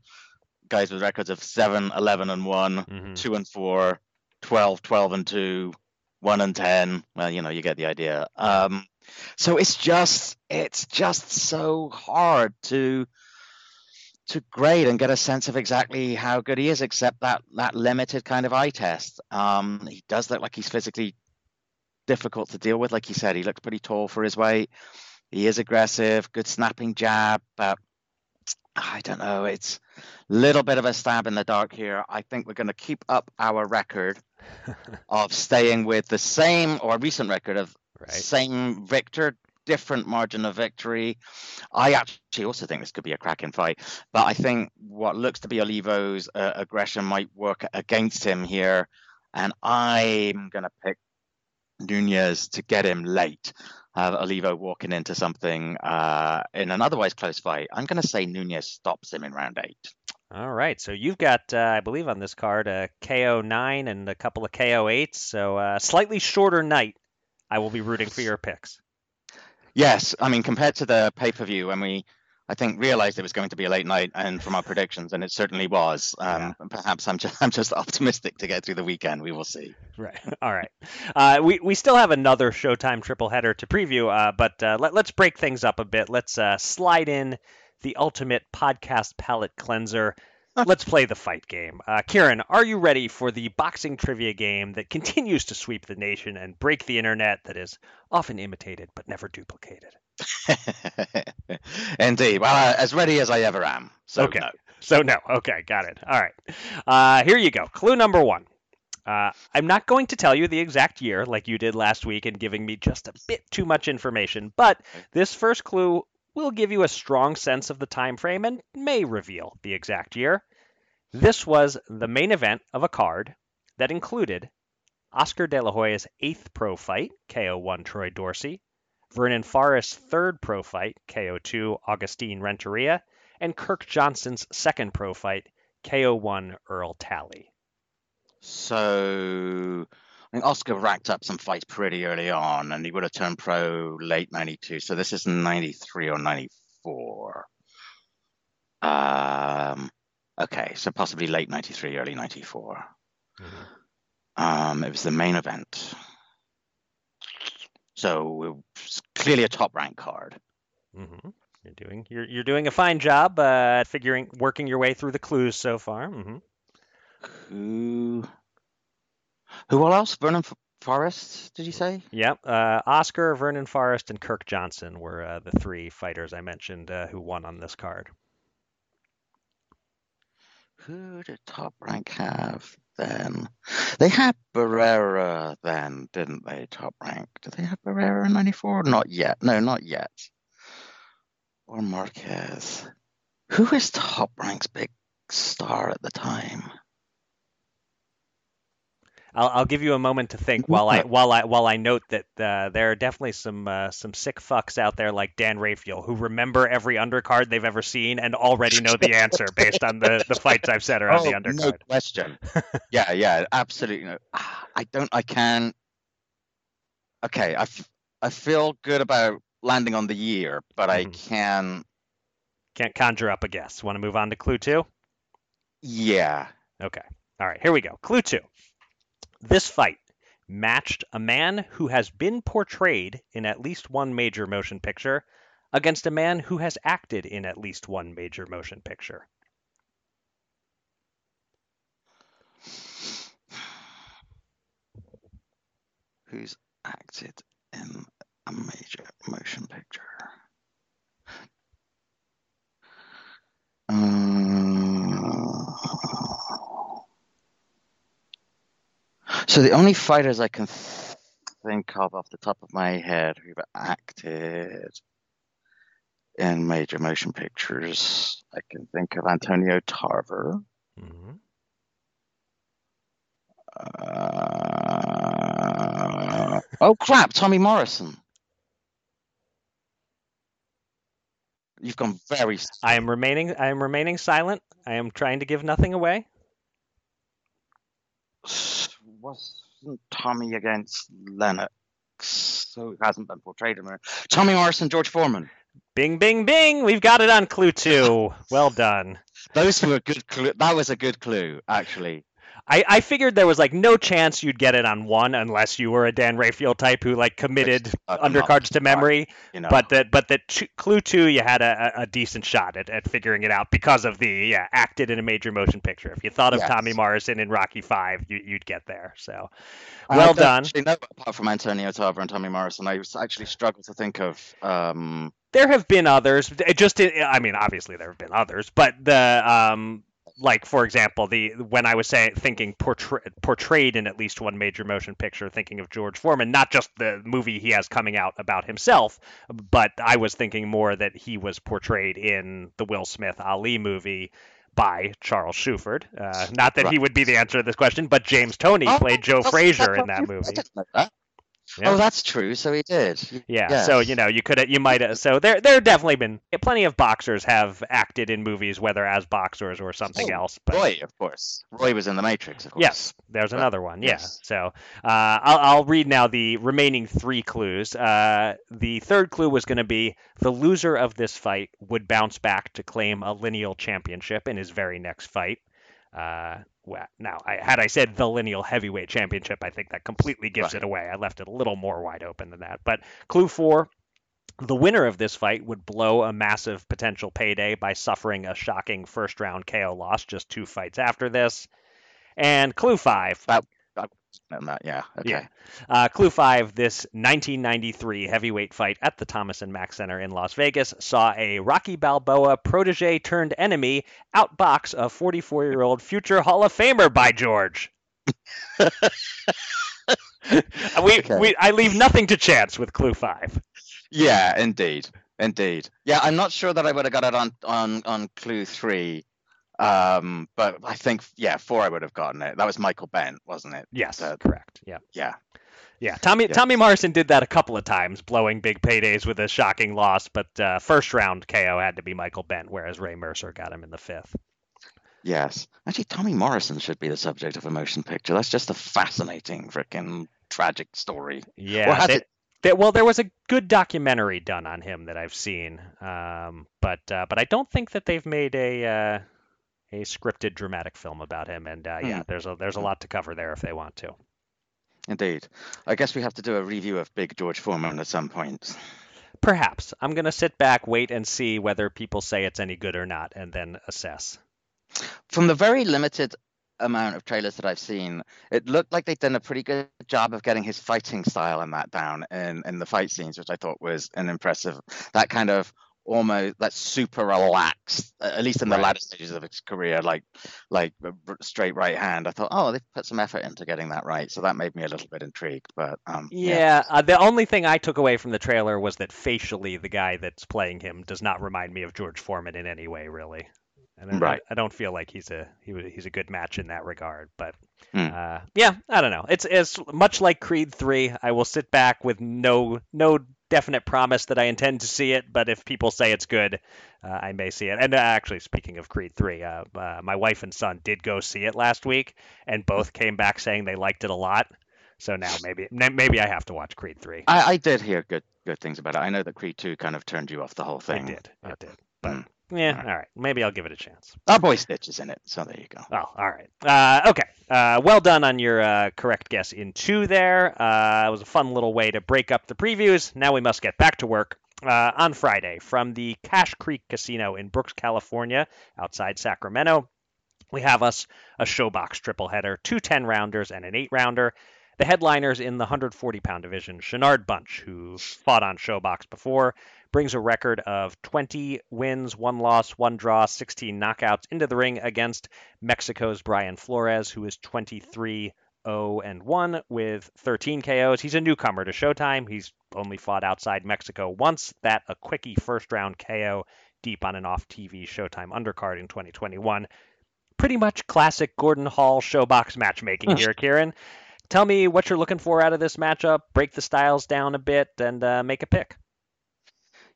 guys with records of 7, 11 and one mm-hmm. 2 and 4, 12, 12 and 2, 1 and 10. Well, you know, you get the idea. Um, so it's just it's just so hard to to grade and get a sense of exactly how good he is, except that that limited kind of eye test. Um, he does look like he's physically difficult to deal with. Like you said, he looks pretty tall for his weight. He is aggressive, good snapping jab, but I don't know. It's a little bit of a stab in the dark here. I think we're going to keep up our record (laughs) of staying with the same or recent record of right. same victor, different margin of victory. I actually also think this could be a cracking fight, but I think what looks to be Olivo's uh, aggression might work against him here, and I'm going to pick Nunez to get him late. Uh, Olivo walking into something uh, in an otherwise close fight. I'm going to say Nunez stops him in round eight. All right, so you've got, uh, I believe, on this card a KO nine and a couple of KO eights, so a uh, slightly shorter night. I will be rooting for your picks. Yes, I mean compared to the pay per view when we, I think, realized it was going to be a late night, and from our predictions, and it certainly was. Um, yeah. Perhaps I'm just (laughs) I'm just optimistic to get through the weekend. We will see. Right. (laughs) All right. Uh, we we still have another Showtime triple header to preview, uh, but uh, let, let's break things up a bit. Let's uh, slide in the ultimate podcast palate cleanser. Let's play the fight game. Uh, Kieran, are you ready for the boxing trivia game that continues to sweep the nation and break the internet that is often imitated but never duplicated? (laughs) Indeed. Well, uh, as ready as I ever am. So okay. No. So no. Okay, got it. All right. Uh, here you go. Clue number one. Uh, I'm not going to tell you the exact year like you did last week and giving me just a bit too much information, but this first clue will give you a strong sense of the time frame and may reveal the exact year. This was the main event of a card that included Oscar De La Hoya's eighth pro fight, KO1 Troy Dorsey, Vernon Forrest's third pro fight, KO2 Augustine Renteria, and Kirk Johnson's second pro fight, KO1 Earl Tally. So I think Oscar racked up some fights pretty early on, and he would have turned pro late '92. So this is '93 or '94. Um, okay, so possibly late '93, early '94. Mm-hmm. Um, it was the main event, so it was clearly a top rank card. Mm-hmm. You're doing you're you're doing a fine job uh, figuring working your way through the clues so far. Mm-hmm. Who who else? Vernon Forrest, did you say? Yep. Uh, Oscar, Vernon Forrest, and Kirk Johnson were uh, the three fighters I mentioned uh, who won on this card. Who did Top Rank have then? They had Barrera then, didn't they? Top Rank. Did they have Barrera in '94? Not yet. No, not yet. Or Marquez. Who is Top Rank's big star at the time? I'll, I'll, give you a moment to think while I while I while I note that uh, there are definitely some uh, some sick fucks out there like Dan Rafael who remember every undercard they've ever seen and already know the answer (laughs) based on the, the fights I've said are on oh, the undercard. No question. (laughs) yeah, yeah, absolutely. No. I don't. I can. Okay, I, f- I feel good about landing on the year, but mm-hmm. I can Can't conjure up a guess. Want to move on to clue two? Yeah. Okay. All right. Here we go. Clue two. This fight matched a man who has been portrayed in at least one major motion picture against a man who has acted in at least one major motion picture. Who's acted in a major motion picture? Uh, so the only fighters I can think of off the top of my head who've acted in major motion pictures, I can think of Antonio Tarver. Mm-hmm. Uh, oh crap, Tommy Morrison. You've gone very. I am remaining. I am remaining silent. I am trying to give nothing away. Wasn't Tommy against Lennox? So it hasn't been portrayed in there. Tommy Morrison, George Foreman. Bing, bing, bing! We've got it on clue two. Well done. Those were good. Clue. That was a good clue, actually. I, I figured there was like no chance you'd get it on one unless you were a Dan Rafael type who like committed uh, undercards to memory. You know. But that but that clue two you had a, a decent shot at, at figuring it out because of the yeah acted in a major motion picture. If you thought of yes. Tommy Morrison in Rocky Five, you, would get there. So well done. Actually, no, apart from Antonio Tarver and Tommy Morrison, I actually struggled to think of. Um... There have been others. It just, I mean, obviously there have been others, but the um, like for example the when i was saying thinking portray, portrayed in at least one major motion picture thinking of george foreman not just the movie he has coming out about himself but i was thinking more that he was portrayed in the will smith ali movie by Charles Shufford. Uh, not that right. he would be the answer to this question, but James Toney oh, played Joe Frazier in that movie. Yeah. Oh, that's true. So he did. Yeah. Yes. So you know, you could have, you might have. so there there definitely been plenty of boxers have acted in movies, whether as boxers or something oh, else. But... Roy, of course. Roy was in The Matrix, of course. Yes. There's another one. Yeah. Yes. So uh, I'll I'll read now the remaining three clues. Uh, the third clue was going to be the loser of this fight would bounce back to claim a lineal championship in his very next fight. Uh, now, I, had I said the lineal heavyweight championship, I think that completely gives right. it away. I left it a little more wide open than that. But clue four the winner of this fight would blow a massive potential payday by suffering a shocking first round KO loss just two fights after this. And clue five. That, yeah. Okay. Yeah. Uh, clue five: This 1993 heavyweight fight at the Thomas and Mack Center in Las Vegas saw a Rocky Balboa protege turned enemy outbox a 44-year-old future Hall of Famer by George. (laughs) we, okay. we, I leave nothing to chance with clue five. Yeah, indeed, indeed. Yeah, I'm not sure that I would have got it on on on clue three. Um, but I think yeah, four I would have gotten it. That was Michael Bent, wasn't it? Yes, uh, correct. Yeah. Yeah. Yeah, Tommy yeah. Tommy Morrison did that a couple of times, blowing big paydays with a shocking loss. But uh, first round KO had to be Michael Bent, whereas Ray Mercer got him in the fifth. Yes, actually, Tommy Morrison should be the subject of a motion picture. That's just a fascinating, freaking tragic story. Yeah, they, they, well, there was a good documentary done on him that I've seen, um, but uh, but I don't think that they've made a uh, a scripted dramatic film about him. And uh, yeah, hmm. there's a there's a lot to cover there if they want to. Indeed, I guess we have to do a review of Big George Foreman at some point. Perhaps I'm going to sit back, wait, and see whether people say it's any good or not, and then assess. From the very limited amount of trailers that I've seen, it looked like they'd done a pretty good job of getting his fighting style and that down in, in the fight scenes, which I thought was an impressive. That kind of almost like super relaxed, at least in the right. latter stages of his career, like like straight right hand. I thought, oh, they've put some effort into getting that right, so that made me a little bit intrigued. But um, yeah, yeah. Uh, the only thing I took away from the trailer was that facially, the guy that's playing him does not remind me of George Foreman in any way, really. And I, right. I, don't feel like he's a he, he's a good match in that regard. But mm. uh, yeah, I don't know. It's it's much like Creed three. I will sit back with no no definite promise that I intend to see it, but if people say it's good, uh, I may see it. And uh, actually, speaking of Creed 3, uh, uh, my wife and son did go see it last week, and both came back saying they liked it a lot. So now maybe maybe I have to watch Creed 3. I, I did hear good good things about it. I know that Creed 2 kind of turned you off the whole thing. I did. I did. But mm. Yeah, all right. Maybe I'll give it a chance. Our boy Stitch is in it, so there you go. Oh, all right. Uh, okay. Uh, well done on your uh, correct guess in two there. Uh, it was a fun little way to break up the previews. Now we must get back to work. Uh, on Friday, from the Cache Creek Casino in Brooks, California, outside Sacramento, we have us a ShoBox triple header, two 10 rounders and an 8 rounder. The headliners in the 140 pound division, Shinard Bunch, who fought on ShoBox before, brings a record of 20 wins, one loss, one draw, 16 knockouts into the ring against Mexico's Brian Flores, who is 23 0 and 1 with 13 KOs. He's a newcomer to Showtime. He's only fought outside Mexico once. That a quickie first round KO deep on an off TV Showtime undercard in 2021. Pretty much classic Gordon Hall ShoBox matchmaking here, (laughs) Kieran. Tell me what you're looking for out of this matchup. Break the styles down a bit and uh, make a pick.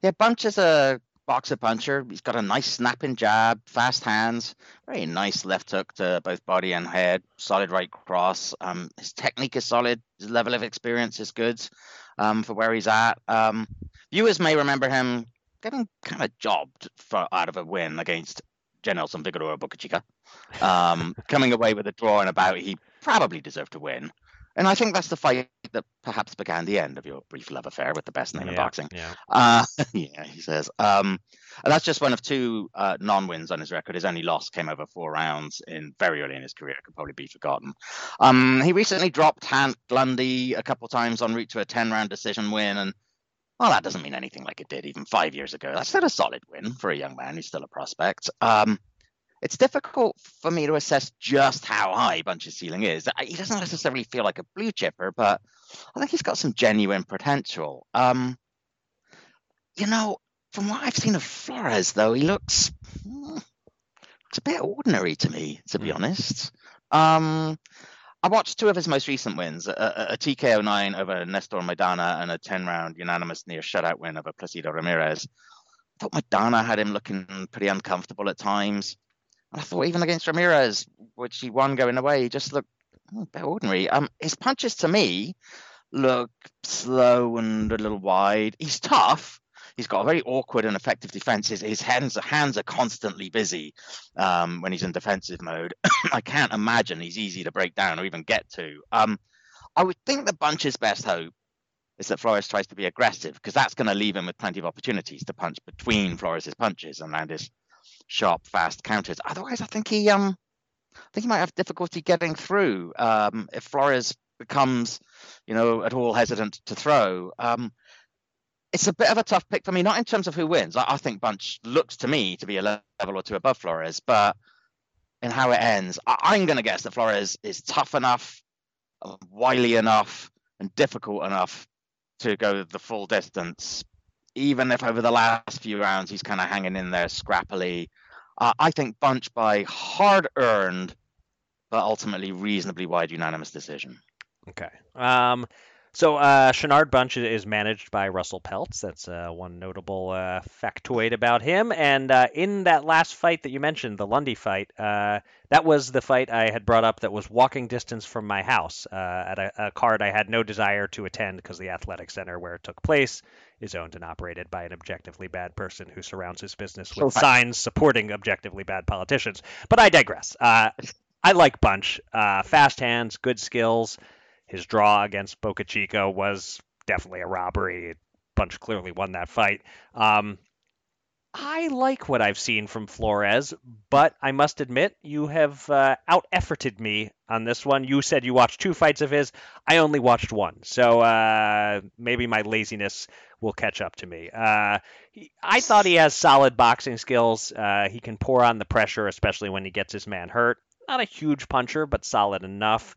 Yeah, Bunch is a boxer puncher. He's got a nice snapping jab, fast hands, very nice left hook to both body and head, solid right cross. Um, his technique is solid. His level of experience is good um, for where he's at. Um, viewers may remember him getting kind of jobbed for, out of a win against Janelson Figueroa Bocachica, um, (laughs) coming away with a draw and about he probably deserved to win. And I think that's the fight that perhaps began the end of your brief love affair with the best name yeah, in boxing. Yeah. Uh, (laughs) yeah, he says. Um, and that's just one of two uh, non-wins on his record. His only loss came over four rounds in very early in his career. It could probably be forgotten. Um, he recently dropped Hank Lundy a couple times en route to a ten-round decision win, and well, that doesn't mean anything like it did even five years ago. That's still a solid win for a young man. He's still a prospect. Um, it's difficult for me to assess just how high Bunch's ceiling is. He doesn't necessarily feel like a blue chipper, but I think he's got some genuine potential. Um, you know, from what I've seen of Flores, though, he looks hmm, looks a bit ordinary to me, to be mm. honest. Um, I watched two of his most recent wins: a, a, TKO nine over Nestor Maidana and a ten round unanimous near shutout win over Placido Ramirez. I thought Maidana had him looking pretty uncomfortable at times. And I thought even against Ramirez, which he won going away, he just looked a bit ordinary. Um, his punches to me look slow and a little wide. He's tough. He's got a very awkward and effective defense. His, his hands, hands are constantly busy um, when he's in defensive mode. (coughs) I can't imagine he's easy to break down or even get to. Um, I would think the bunch's best hope is that Flores tries to be aggressive because that's going to leave him with plenty of opportunities to punch between Flores's punches and land his sharp, fast counters. Otherwise, I think he um, I think he might have difficulty getting through um, if Flores becomes, you know, at all hesitant to throw. Um, it's a bit of a tough pick for me, not in terms of who wins. I, think Bunch looks to me to be a level or two above Flores, but in how it ends, I, am going to guess that Flores is tough enough, wily enough, and difficult enough to go the full distance even if over the last few rounds he's kind of hanging in there scrappily. Uh, I think Bunch by hard earned, but ultimately reasonably wide unanimous decision. Okay. Um, so uh, Shinard Bunch is managed by Russell Peltz. That's uh, one notable uh, factoid about him. And uh, in that last fight that you mentioned, the Lundy fight, uh, that was the fight I had brought up that was walking distance from my house uh, at a, a, card I had no desire to attend because the athletic center where it took place is owned and operated by an objectively bad person who surrounds his business with signs supporting objectively bad politicians. But I digress. I like Bunch. fast hands, good skills. His draw against Bocachica was definitely a robbery. Bunch clearly won that fight. Um, I like what I've seen from Flores, but I must admit you have uh, out efforted me on this one. You said you watched two fights of his. I only watched one, so uh, maybe my laziness will catch up to me. Uh, he, I thought he has solid boxing skills. Uh, he can pour on the pressure, especially when he gets his man hurt. Not a huge puncher, but solid enough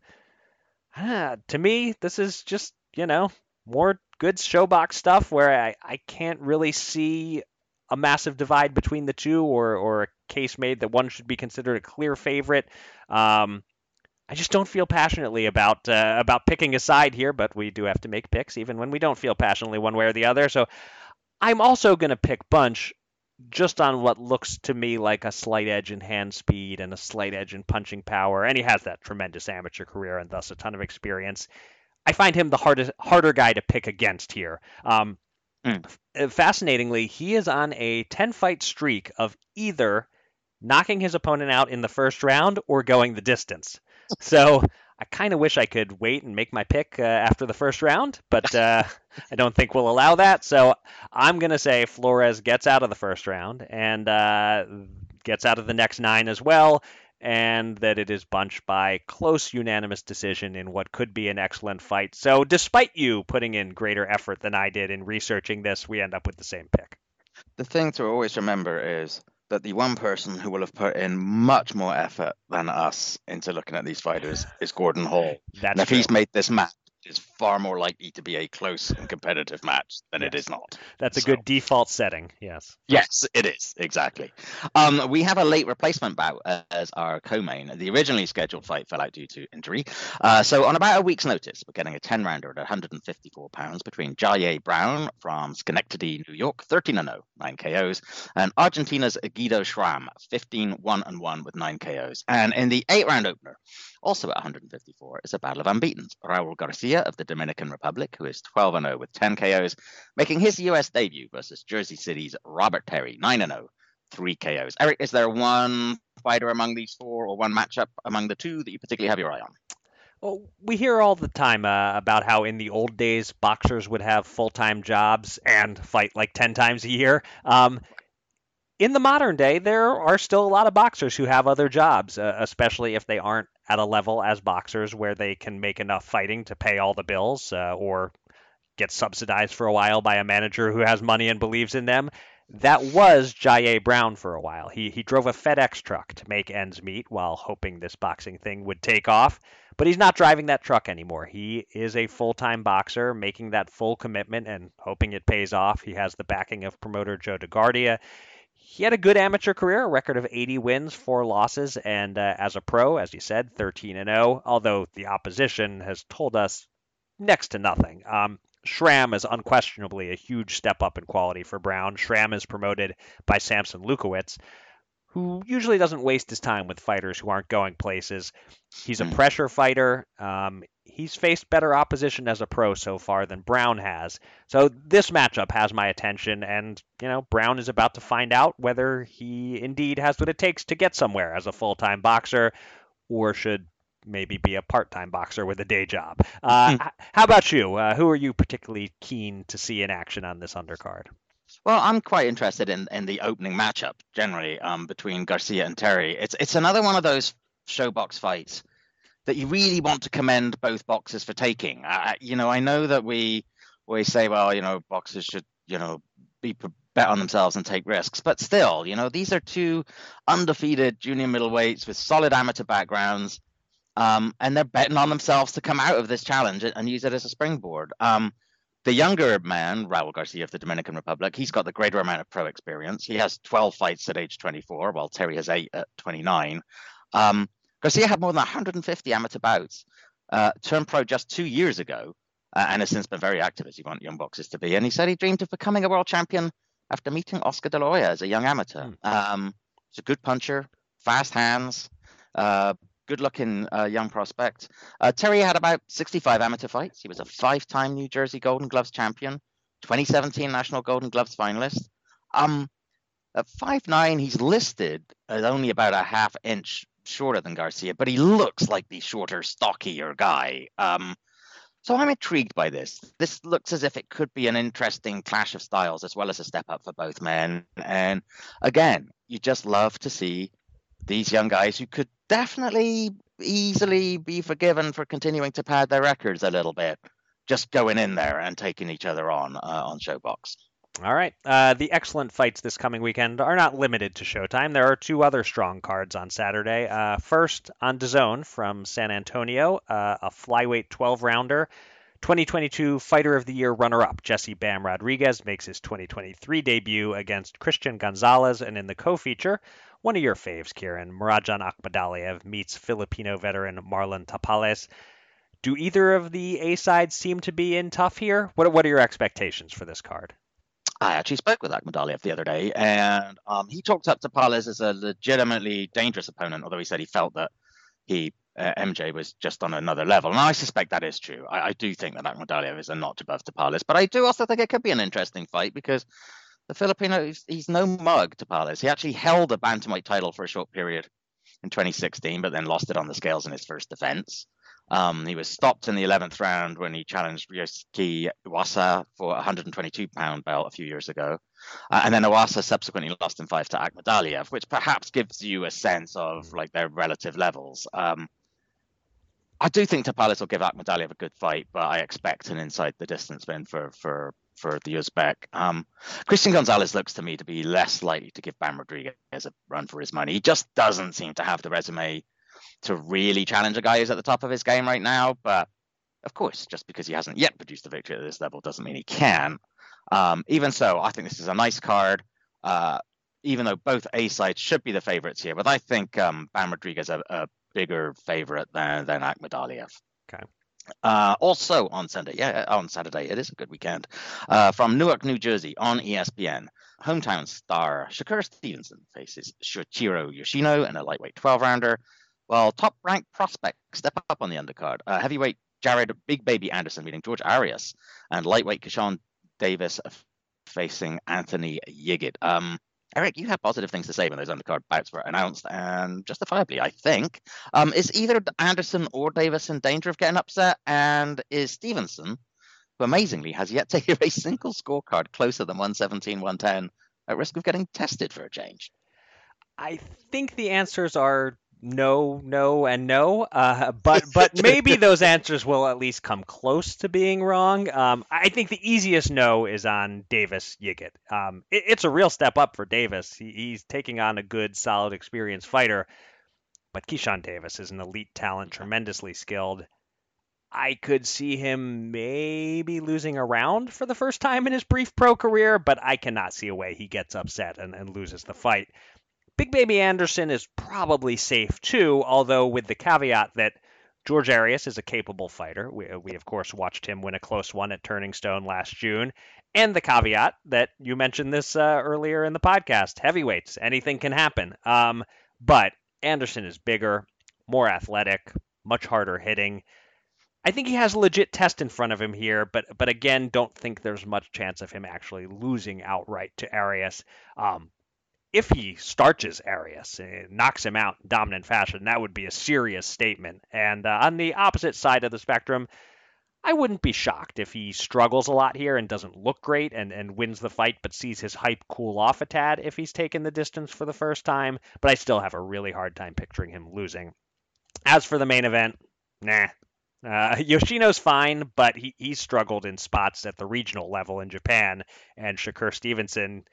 ah, to me, this is just, you know, more good ShoBox stuff where I, I can't really see a massive divide between the two or, or a case made that one should be considered a clear favorite. Um, I just don't feel passionately about uh, about picking a side here, but we do have to make picks even when we don't feel passionately one way or the other. So I'm also going to pick Bunch just on what looks to me like a slight edge in hand speed and a slight edge in punching power, and he has that tremendous amateur career and thus a ton of experience. I find him the hardest, harder guy to pick against here. Um, mm. fascinatingly, he is on a 10 fight streak of either knocking his opponent out in the first round or going the distance. (laughs) So I kind of wish I could wait and make my pick uh, after the first round, but uh, (laughs) I don't think we'll allow that. So I'm going to say Flores gets out of the first round and uh, gets out of the next nine as well, and that it is bunched by close unanimous decision in what could be an excellent fight. So despite you putting in greater effort than I did in researching this, we end up with the same pick. The thing to always remember is that the one person who will have put in much more effort than us into looking at these fighters is Gordon Hall. That's and if true. he's made this match, is far more likely to be a close and competitive match than yes. it is not. That's a so. good default setting. Yes. Yes, it is exactly. Um, we have a late replacement bout as our co-main. The originally scheduled fight fell out due to injury. Uh, so on about a week's notice, we're getting a 10-rounder at 154 pounds between Jaye Brown from Schenectady, New York, 13 and 0, 9 KOs, and Argentina's Guido Schramm, 15 1 and 1 with 9 KOs. And in the eight-round opener, also at 154 is a battle of unbeatens. Raul Garcia of the Dominican Republic, who is 12 0 with 10 KOs, making his US debut versus Jersey City's Robert Terry, 9 0, 3 KOs. Eric, is there one fighter among these four or one matchup among the two that you particularly have your eye on? Well, we hear all the time uh, about how in the old days boxers would have full time jobs and fight like 10 times a year. Um, in the modern day, there are still a lot of boxers who have other jobs, uh, especially if they aren't at a level as boxers where they can make enough fighting to pay all the bills uh, or get subsidized for a while by a manager who has money and believes in them. That was Jaye Brown for a while. He he drove a FedEx truck to make ends meet while hoping this boxing thing would take off. But he's not driving that truck anymore. He is a full-time boxer, making that full commitment and hoping it pays off. He has the backing of promoter Joe DeGuardia he had a good amateur career, a record of 80 wins, four losses, and uh, as a pro, as you said, 13 and 0. Although the opposition has told us next to nothing. Um, is unquestionably a huge step up in quality for Brown. Schramm is promoted by Sampson Lewkowicz, who usually doesn't waste his time with fighters who aren't going places. He's a hmm. pressure fighter. Um, he's faced better opposition as a pro so far than Brown has. So this matchup has my attention, and you know Brown is about to find out whether he indeed has what it takes to get somewhere as a full-time boxer, or should maybe be a part-time boxer with a day job. Uh, hmm. how about you? Uh, who are you particularly keen to see in action on this undercard? Well, I'm quite interested in, in the opening matchup generally um, between Garcia and Terry. It's it's another one of those ShoBox fights that you really want to commend both boxers for taking. You know, I know that we we say, well, you know, boxers should you know be bet on themselves and take risks, but still, you know, these are two undefeated junior middleweights with solid amateur backgrounds. Um, and they're betting on themselves to come out of this challenge and use it as a springboard. Um, the younger man, Raul Garcia of the Dominican Republic, he's got the greater amount of pro experience. He has 12 fights at age 24, while Terry has eight at 29. Um, Garcia had more than 150 amateur bouts, uh, turned pro just two years ago, uh, and has since been very active as you want young boxers to be. And he said he dreamed of becoming a world champion after meeting Oscar De La Hoya as a young amateur. Mm. Um, he's a good puncher, fast hands, uh, good looking uh, young prospect. Uh, Terry had about 65 amateur fights. He was a five time New Jersey Golden Gloves champion, 2017 National Golden Gloves finalist. Um, at 5'9, he's listed as only about a half inch shorter than Garcia, but he looks like the shorter, stockier guy. Um, so I'm intrigued by this. This looks as if it could be an interesting clash of styles as well as a step up for both men. And again, you just love to see these young guys who could definitely easily be forgiven for continuing to pad their records a little bit, just going in there and taking each other on uh, on ShoBox. All right. Uh, the excellent fights this coming weekend are not limited to Showtime. There are two other strong cards on Saturday. Uh, first, on DAZN from San Antonio, uh, a flyweight 12 rounder. 2022 Fighter of the Year runner up Jesse Bam Rodriguez makes his 2023 debut against Christian Gonzalez, and in the co feature, one of your faves, Kieran. Murodjon Akhmadaliev meets Filipino veteran Marlon Tapales. Do either of the A sides seem to be in tough here? What, what are your expectations for this card? I actually spoke with Akhmadaliev the other day, and um, he talked up Tapales as a legitimately dangerous opponent, although he said he felt that he uh, MJ was just on another level. And I suspect that is true. I, I do think that Akhmadaliev is a notch above Tapales, but I do also think it could be an interesting fight because the Filipino, he's, he's no mug, Tapales. He actually held a bantamweight title for a short period in 2016, but then lost it on the scales in his first defense. Um, he was stopped in the 11th round when he challenged Ryosuke Iwasa for a 122 pound belt a few years ago. Uh, and then Iwasa subsequently lost in five to Akhmadaliev, which perhaps gives you a sense of like their relative levels. Um, I do think Tapales will give Akhmadaliev a good fight, but I expect an inside the distance win for for for the Uzbek. Um, Christian Gonzalez looks to me to be less likely to give Bam Rodriguez a run for his money. He just doesn't seem to have the resume to really challenge a guy who's at the top of his game right now. But of course, just because he hasn't yet produced a victory at this level doesn't mean he can. Um, even so, I think this is a nice card. Uh, even though both A sides should be the favorites here, but I think um, Bam Rodriguez a, a bigger favorite than than Akhmadaliev. Okay. Uh, also on Sunday, yeah, on Saturday, it is a good weekend. Uh, from Newark, New Jersey, on ESPN, hometown star Shakur Stevenson faces Shuichiro Yoshino in a lightweight 12 rounder. while top ranked prospect step up on the undercard. Uh, heavyweight Jared Big Baby Anderson meeting George Arias, and lightweight Keyshawn Davis facing Anthony Yigit. Um, Eric, you have positive things to say when those undercard bouts were announced, and justifiably, I think. Um, is either Anderson or Davis in danger of getting upset? And is Stevenson, who amazingly has yet to (laughs) hear a single scorecard closer than 117, 110, at risk of getting tested for a change? I think the answers are no, no, and no. Uh, but but maybe (laughs) those answers will at least come close to being wrong. Um, I think the easiest no is on Davis Yigit. Um, it, it's a real step up for Davis. He, he's taking on a good, solid, experienced fighter. But Keyshawn Davis is an elite talent, tremendously skilled. I could see him maybe losing a round for the first time in his brief pro career, but I cannot see a way he gets upset and, and loses the fight. Big Baby Anderson is probably safe too, although with the caveat that George Arias is a capable fighter. We, we, of course, watched him win a close one at Turning Stone last June. And the caveat that you mentioned this uh, earlier in the podcast heavyweights, anything can happen. Um, but Anderson is bigger, more athletic, much harder hitting. I think he has a legit test in front of him here, but but again, don't think there's much chance of him actually losing outright to Arias. Um, if he starches Arias and knocks him out in dominant fashion, that would be a serious statement. And uh, on the opposite side of the spectrum, I wouldn't be shocked if he struggles a lot here and doesn't look great and, and wins the fight, but sees his hype cool off a tad if he's taken the distance for the first time. But I still have a really hard time picturing him losing. As for the main event, nah. Uh, (laughs) Yoshino's fine, but he, he's struggled in spots at the regional level in Japan, and Shakur Stevenson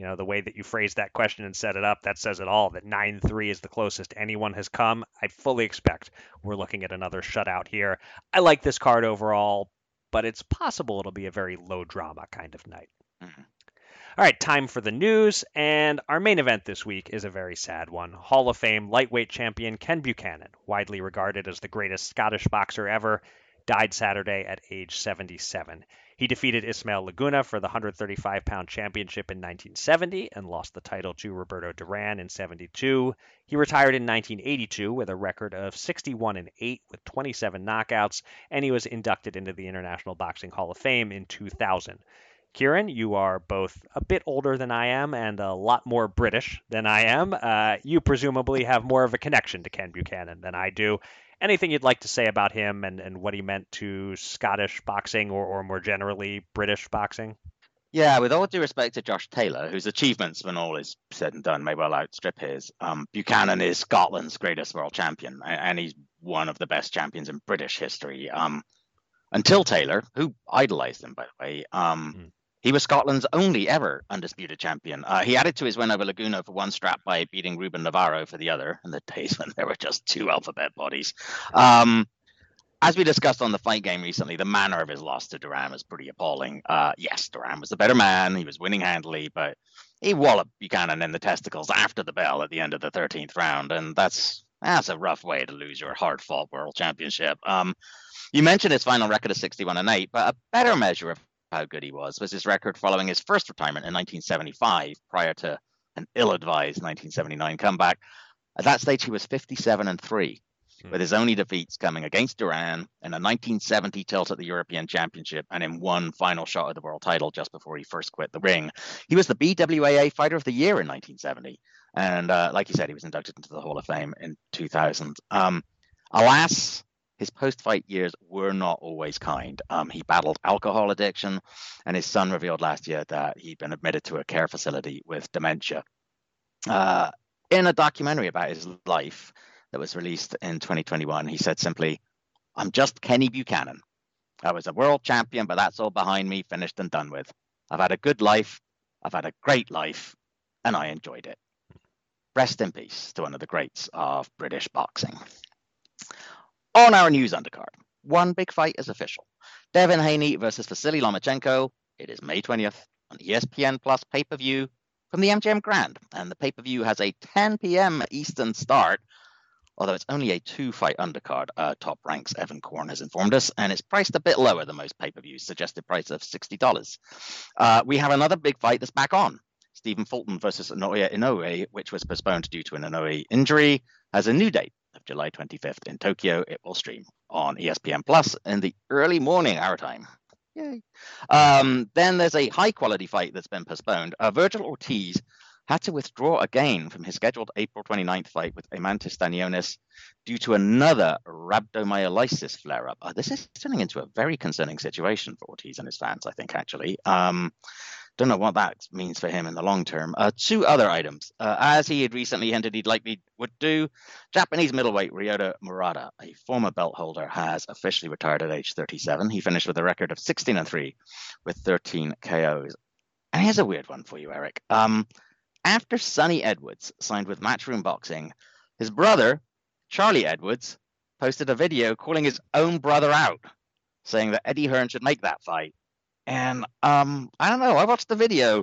you know, the way that you phrased that question and set it up, that says it all. That 9 3 is the closest anyone has come. I fully expect we're looking at another shutout here. I like this card overall, but it's possible it'll be a very low drama kind of night. Mm-hmm. All right, time for the news. And our main event this week is a very sad one. Hall of Fame lightweight champion Ken Buchanan, widely regarded as the greatest Scottish boxer ever, died Saturday at age 77. He defeated Ismael Laguna for the 135 pound championship in 1970 and lost the title to Roberto Duran in 72. He retired in 1982 with a record of 61 and 8 with 27 knockouts, and he was inducted into the International Boxing Hall of Fame in 2000. Kieran, you are both a bit older than I am and a lot more British than I am. Uh, you presumably have more of a connection to Ken Buchanan than I do anything you'd like to say about him and, and what he meant to Scottish boxing or, or more generally British boxing? Yeah, with all due respect to Josh Taylor, whose achievements, when all is said and done, may well outstrip his, um, Buchanan is Scotland's greatest world champion, and he's one of the best champions in British history. Um, until Taylor, who idolized him, by the way, um, mm. He was Scotland's only ever undisputed champion. Uh, he added to his win over Laguna for one strap by beating Ruben Navarro for the other in the days when there were just two alphabet bodies. Um, as we discussed on the fight game recently, the manner of his loss to Duran was pretty appalling. Uh, yes, Duran was the better man. He was winning handily, but he walloped Buchanan in the testicles after the bell at the end of the 13th round. And that's that's a rough way to lose your hard fought world championship. Um, you mentioned his final record of 61 and 8, but a better measure of how good he was was his record following his first retirement in 1975 prior to an ill-advised 1979 comeback. At that stage, he was 57 and 3. mm. with his only defeats coming against Duran in a 1970 tilt at the European Championship and in one final shot at the world title just before he first quit the ring. He was the BWAA Fighter of the Year in 1970. And uh, like you said, he was inducted into the Hall of Fame in 2000. Um, alas, his post fight years were not always kind. Um, he battled alcohol addiction, and his son revealed last year that he'd been admitted to a care facility with dementia. Uh, in a documentary about his life that was released in 2021, he said simply, I'm just Kenny Buchanan. I was a world champion, but that's all behind me, finished and done with. I've had a good life, I've had a great life, and I enjoyed it. Rest in peace to one of the greats of British boxing. On our news undercard, one big fight is official. Devin Haney versus Vasily Lomachenko. It is May 20th on ESPN Plus pay per view from the MGM Grand, and the pay per view has a 10 p.m. Eastern start. Although it's only a two fight undercard, uh, Top Ranks Evan Korn has informed us, and it's priced a bit lower than most pay per views, suggested price of $60. Uh, we have another big fight that's back on. Stephen Fulton versus Naoya Inoue, which was postponed due to an Inoue injury, has a new date of July 25th in Tokyo. It will stream on ESPN Plus in the early morning our time. Yay. Um, then there's a high quality fight that's been postponed. Uh, Vergil Ortiz had to withdraw again from his scheduled April 29th fight with Eimantas Stanionis due to another rhabdomyolysis flare up. Uh, this is turning into a very concerning situation for Ortiz and his fans, I think, actually. Um, don't know what that means for him in the long term. Uh, two other items. Uh, as he had recently hinted he'd likely would do, Japanese middleweight Ryota Murata, a former belt holder, has officially retired at age 37. He finished with a record of 16 and 3 with 13 KOs. And here's a weird one for you, Eric. Um, after Sunny Edwards signed with Matchroom Boxing, his brother, Charlie Edwards, posted a video calling his own brother out, saying that Eddie Hearn should make that fight and um, I don't know. I watched the video.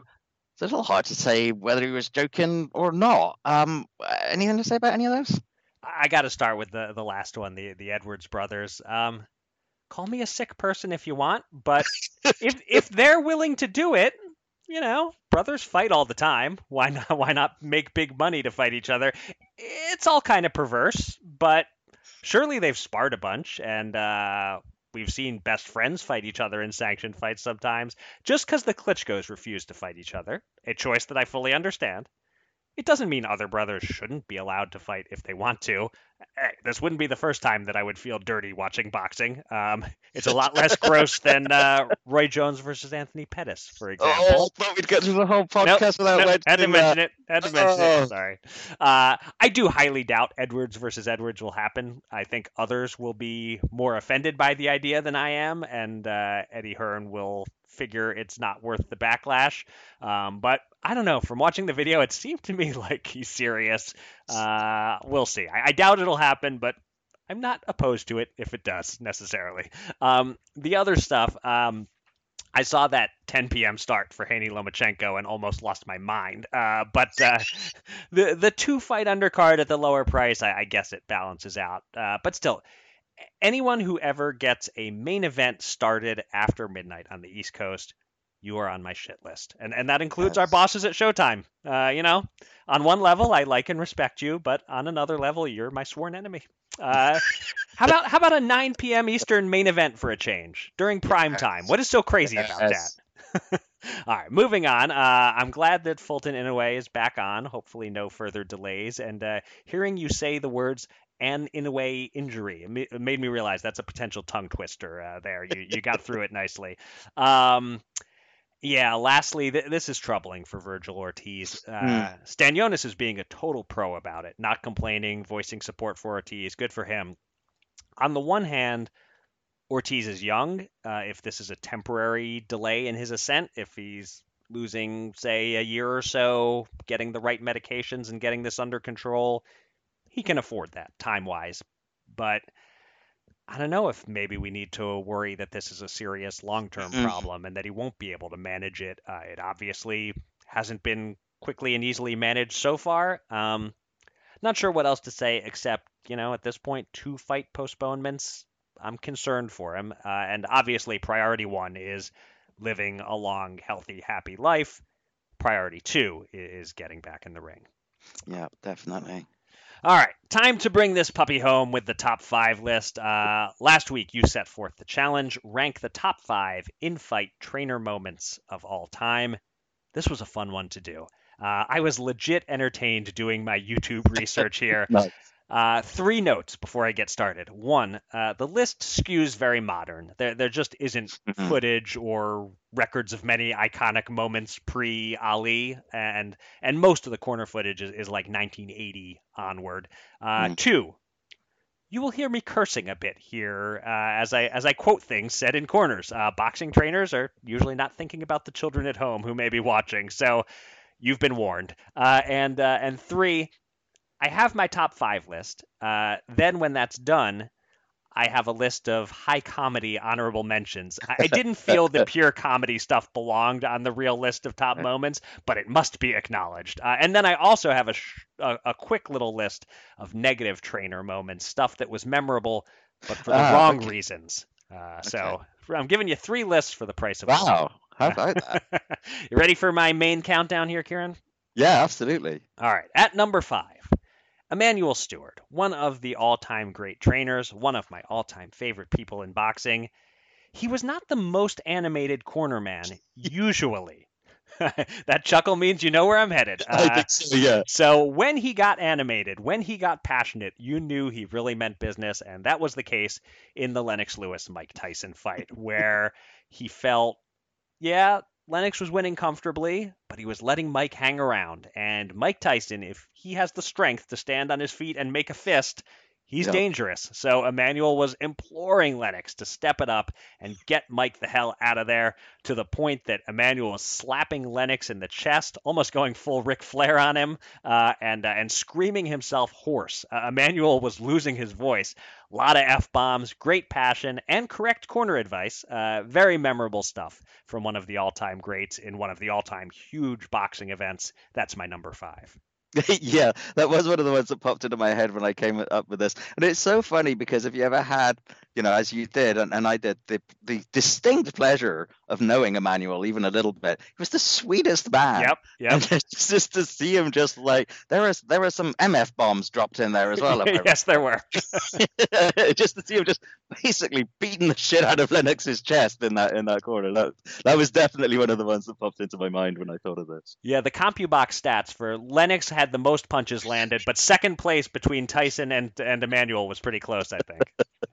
It's a little hard to say whether he was joking or not. Um, anything to say about any of those? I got to start with the the last one, the the Edwards brothers. Um, call me a sick person if you want, but (laughs) if if they're willing to do it, you know, brothers fight all the time. Why not? Why not make big money to fight each other? It's all kind of perverse, but surely they've sparred a bunch, and uh, We've seen best friends fight each other in sanctioned fights sometimes, just because the Klitschko's refuse to fight each other, a choice that I fully understand. It doesn't mean other brothers shouldn't be allowed to fight if they want to. Eh, this wouldn't be the first time that I would feel dirty watching boxing. Um, it's a lot less gross (laughs) than uh, Roy Jones versus Anthony Pettis, for example. Oh, I thought we'd get through the whole podcast nope, without nope, had to mention it. Had to mention oh. it. Sorry. Uh, I do highly doubt Edwards versus Edwards will happen. I think others will be more offended by the idea than I am, and uh, Eddie Hearn will figure it's not worth the backlash. Um, but I don't know. From watching the video, it seemed to me (laughs) like he's serious. Uh, we'll see. I, I, doubt it'll happen, but I'm not opposed to it if it does necessarily. Um, the other stuff. Um, I saw that 10 p.m. start for Haney Lomachenko and almost lost my mind. Uh, but uh, (laughs) the the two fight undercard at the lower price, I, I guess it balances out. Uh, but still, anyone who ever gets a main event started after midnight on the East Coast, you are on my shit list. And and that includes yes. our bosses at Showtime. Uh, you know, on one level, I like and respect you, but on another level, you're my sworn enemy. Uh, how about how about a 9 p.m. Eastern main event for a change during prime time? What is so crazy yes. about that? (laughs) All right, moving on. Uh, I'm glad that Fulton Inoue is back on. Hopefully, no further delays. And uh, hearing you say the words and Inoue injury. It made me realize that's a potential tongue twister uh, there. You, you got through it nicely. Um, yeah, lastly, th- this is troubling for Vergil Ortiz. Uh, mm. Stanionis is being a total pro about it, not complaining, voicing support for Ortiz. Good for him. On the one hand, Ortiz is young. Uh, if this is a temporary delay in his ascent, if he's losing, say, a year or so, getting the right medications and getting this under control, he can afford that time wise. But I don't know if maybe we need to worry that this is a serious long term mm-hmm. problem and that he won't be able to manage it. Uh, it obviously hasn't been quickly and easily managed so far. Um, not sure what else to say except, you know, at this point, two fight postponements. I'm concerned for him. Uh, and obviously, priority one is living a long, healthy, happy life. Priority two is getting back in the ring. Yeah, definitely. All right, time to bring this puppy home with the top five list. Uh, last week, you set forth the challenge rank the top five in fight trainer moments of all time. This was a fun one to do. Uh, I was legit entertained doing my YouTube research here. (laughs) nice. Uh, three notes before I get started. One, uh, the list skews very modern. There, there just isn't mm-hmm. footage or records of many iconic moments pre Ali, and and most of the corner footage is, is like 1980 onward. Uh, mm. Two, you will hear me cursing a bit here uh, as I as I quote things said in corners. Uh, boxing trainers are usually not thinking about the children at home who may be watching, so you've been warned. Uh, and uh, and three, I have my top five list. Uh, then when that's done, I have a list of high comedy honorable mentions. I, didn't (laughs) feel the pure comedy stuff belonged on the real list of top moments, but it must be acknowledged. Uh, and then I also have a, sh- a, a quick little list of negative trainer moments, stuff that was memorable, but for the uh, wrong okay. reasons. Uh, okay. So I'm giving you three lists for the price of. Wow, how about (laughs) that? you ready for my main countdown here, Kieran? Yeah, absolutely. All right, at number five. Emanuel Steward, one of the all time great trainers, one of my all time favorite people in boxing. He was not the most animated corner man, (laughs) usually. (laughs) that chuckle means you know where I'm headed. Uh, I think so, yeah. So when he got animated, when he got passionate, you knew he really meant business, and that was the case in the Lennox Lewis Mike Tyson fight, (laughs) where he felt, yeah, Lennox was winning comfortably, but he was letting Mike hang around. And Mike Tyson, if he has the strength to stand on his feet and make a fist, He's yep. dangerous. So Emanuel was imploring Lennox to step it up and get Mike the hell out of there to the point that Emanuel was slapping Lennox in the chest, almost going full Ric Flair on him, uh, and uh, and screaming himself hoarse. Uh, Emanuel was losing his voice. A lot of f bombs, great passion, and correct corner advice. Uh, very memorable stuff from one of the all-time greats in one of the all-time huge boxing events. That's my number five. (laughs) yeah, that was one of the ones that popped into my head when I came up with this. And it's so funny because if you ever had, you know, as you did, and, and I did, the, the distinct pleasure of knowing Emanuel even a little bit, he was the sweetest man. Yep, yep. (laughs) Just, just to see him just like, there was, there were some MF bombs dropped in there as well. (laughs) yes, there were. (laughs) just to see him just basically beating the shit out of Lennox's chest in that in that corner. That, that was definitely one of the ones that popped into my mind when I thought of this. Yeah, the CompuBox stats for Lennox had the most punches landed, but second place between Tyson and and Emanuel was pretty close, I think.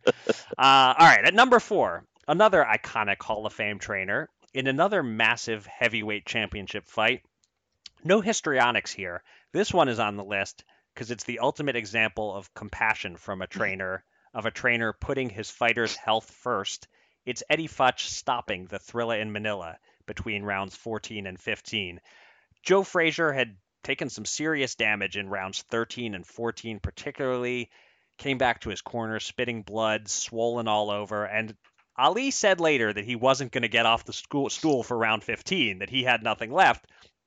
uh, all right, at number four, another iconic Hall of Fame trainer in another massive heavyweight championship fight. No histrionics here. This one is on the list because it's the ultimate example of compassion from a mm-hmm. trainer, of a trainer putting his fighter's health first. It's Eddie Futch stopping the Thrilla in Manila between rounds 14 and 15. Joe Frazier had taken some serious damage in rounds 13 and 14, particularly. Came back to his corner, spitting blood, swollen all over. And Ali said later that he wasn't going to get off the school, stool for round 15, that he had nothing left.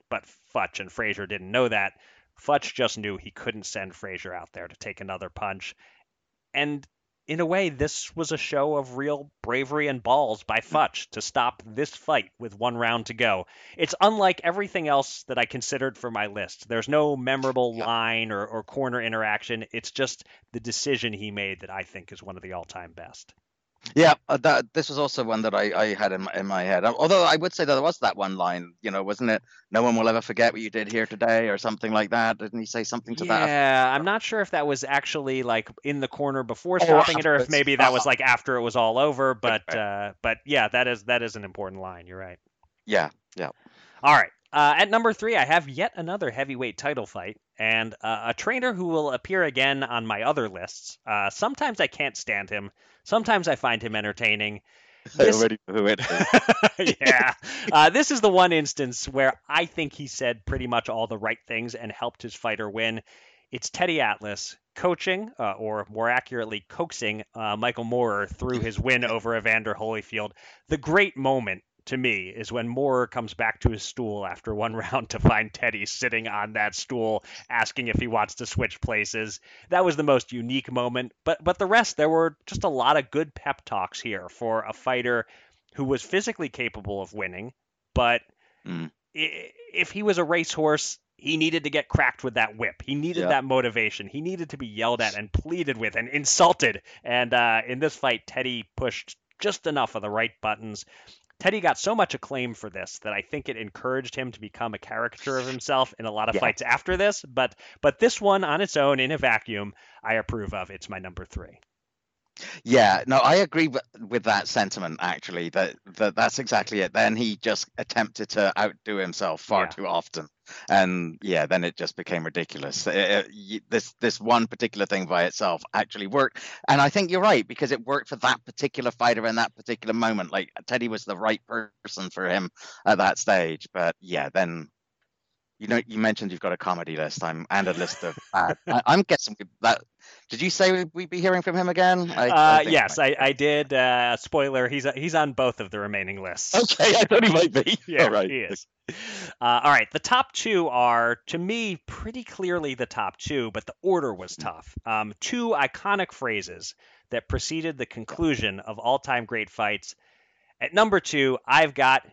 But Futch and Frazier didn't know that. Futch just knew he couldn't send Frazier out there to take another punch. And in a way, this was a show of real bravery and balls by Futch to stop this fight with one round to go. It's unlike everything else that I considered for my list. There's no memorable line or, or corner interaction. It's just the decision he made that I think is one of the all time best. Yeah, uh, that this was also one that I, I had in my, in my head. Although I would say that there was that one line, you know, wasn't it? No one will ever forget what you did here today, or something like that. Didn't he say something to yeah, that? Yeah, I'm not sure if that was actually like in the corner before oh, stopping it, or if maybe that was like after it was all over. (laughs) But uh, but yeah, that is that is an important line. You're right. Yeah, yeah. All right. Uh, at number three, I have yet another heavyweight title fight and uh, a trainer who will appear again on my other lists. Uh, sometimes I can't stand him. Sometimes I find him entertaining. This... (laughs) Yeah. Uh, this is the one instance where I think he said pretty much all the right things and helped his fighter win. It's Teddy Atlas coaching, uh, or more accurately, coaxing uh, Michael Moorer through his win over Evander Holyfield. The great moment to me is when Moore comes back to his stool after one (laughs) round to find Teddy sitting on that stool asking if he wants to switch places. That was the most unique moment. But but the rest there were just a lot of good pep talks here for a fighter who was physically capable of winning, but mm. if he was a racehorse, he needed to get cracked with that whip. He needed yeah. that motivation. He needed to be yelled at and pleaded with and insulted. And uh, in this fight, Teddy pushed just enough of the right buttons. Teddy got so much acclaim for this that I think it encouraged him to become a caricature of himself in a lot of yeah. fights after this. But but this one on its own in a vacuum, I approve of. It's my number three. Yeah, no, I agree with, with that sentiment. Actually, that, that that's exactly it. Then he just attempted to outdo himself far yeah. too often, and yeah, then it just became ridiculous. Uh, uh, it, it, this this one particular thing by itself actually worked, and I think you're right because it worked for that particular fighter in that particular moment. Like Teddy was the right person for him at that stage, but yeah, then you know, you mentioned you've got a comedy list. I'm and a list of bad. Uh, (laughs) I, am guessing that. Did you say we'd be hearing from him again? I, uh, I yes, I, I did. Uh, spoiler: he's he's on both of the remaining lists. Okay, I thought he might be. (laughs) yeah, all right. he is. Uh, all right, the top two are to me pretty clearly the top two, but the order was tough. Um, two iconic phrases that preceded the conclusion of all-time great fights. At number two, I've got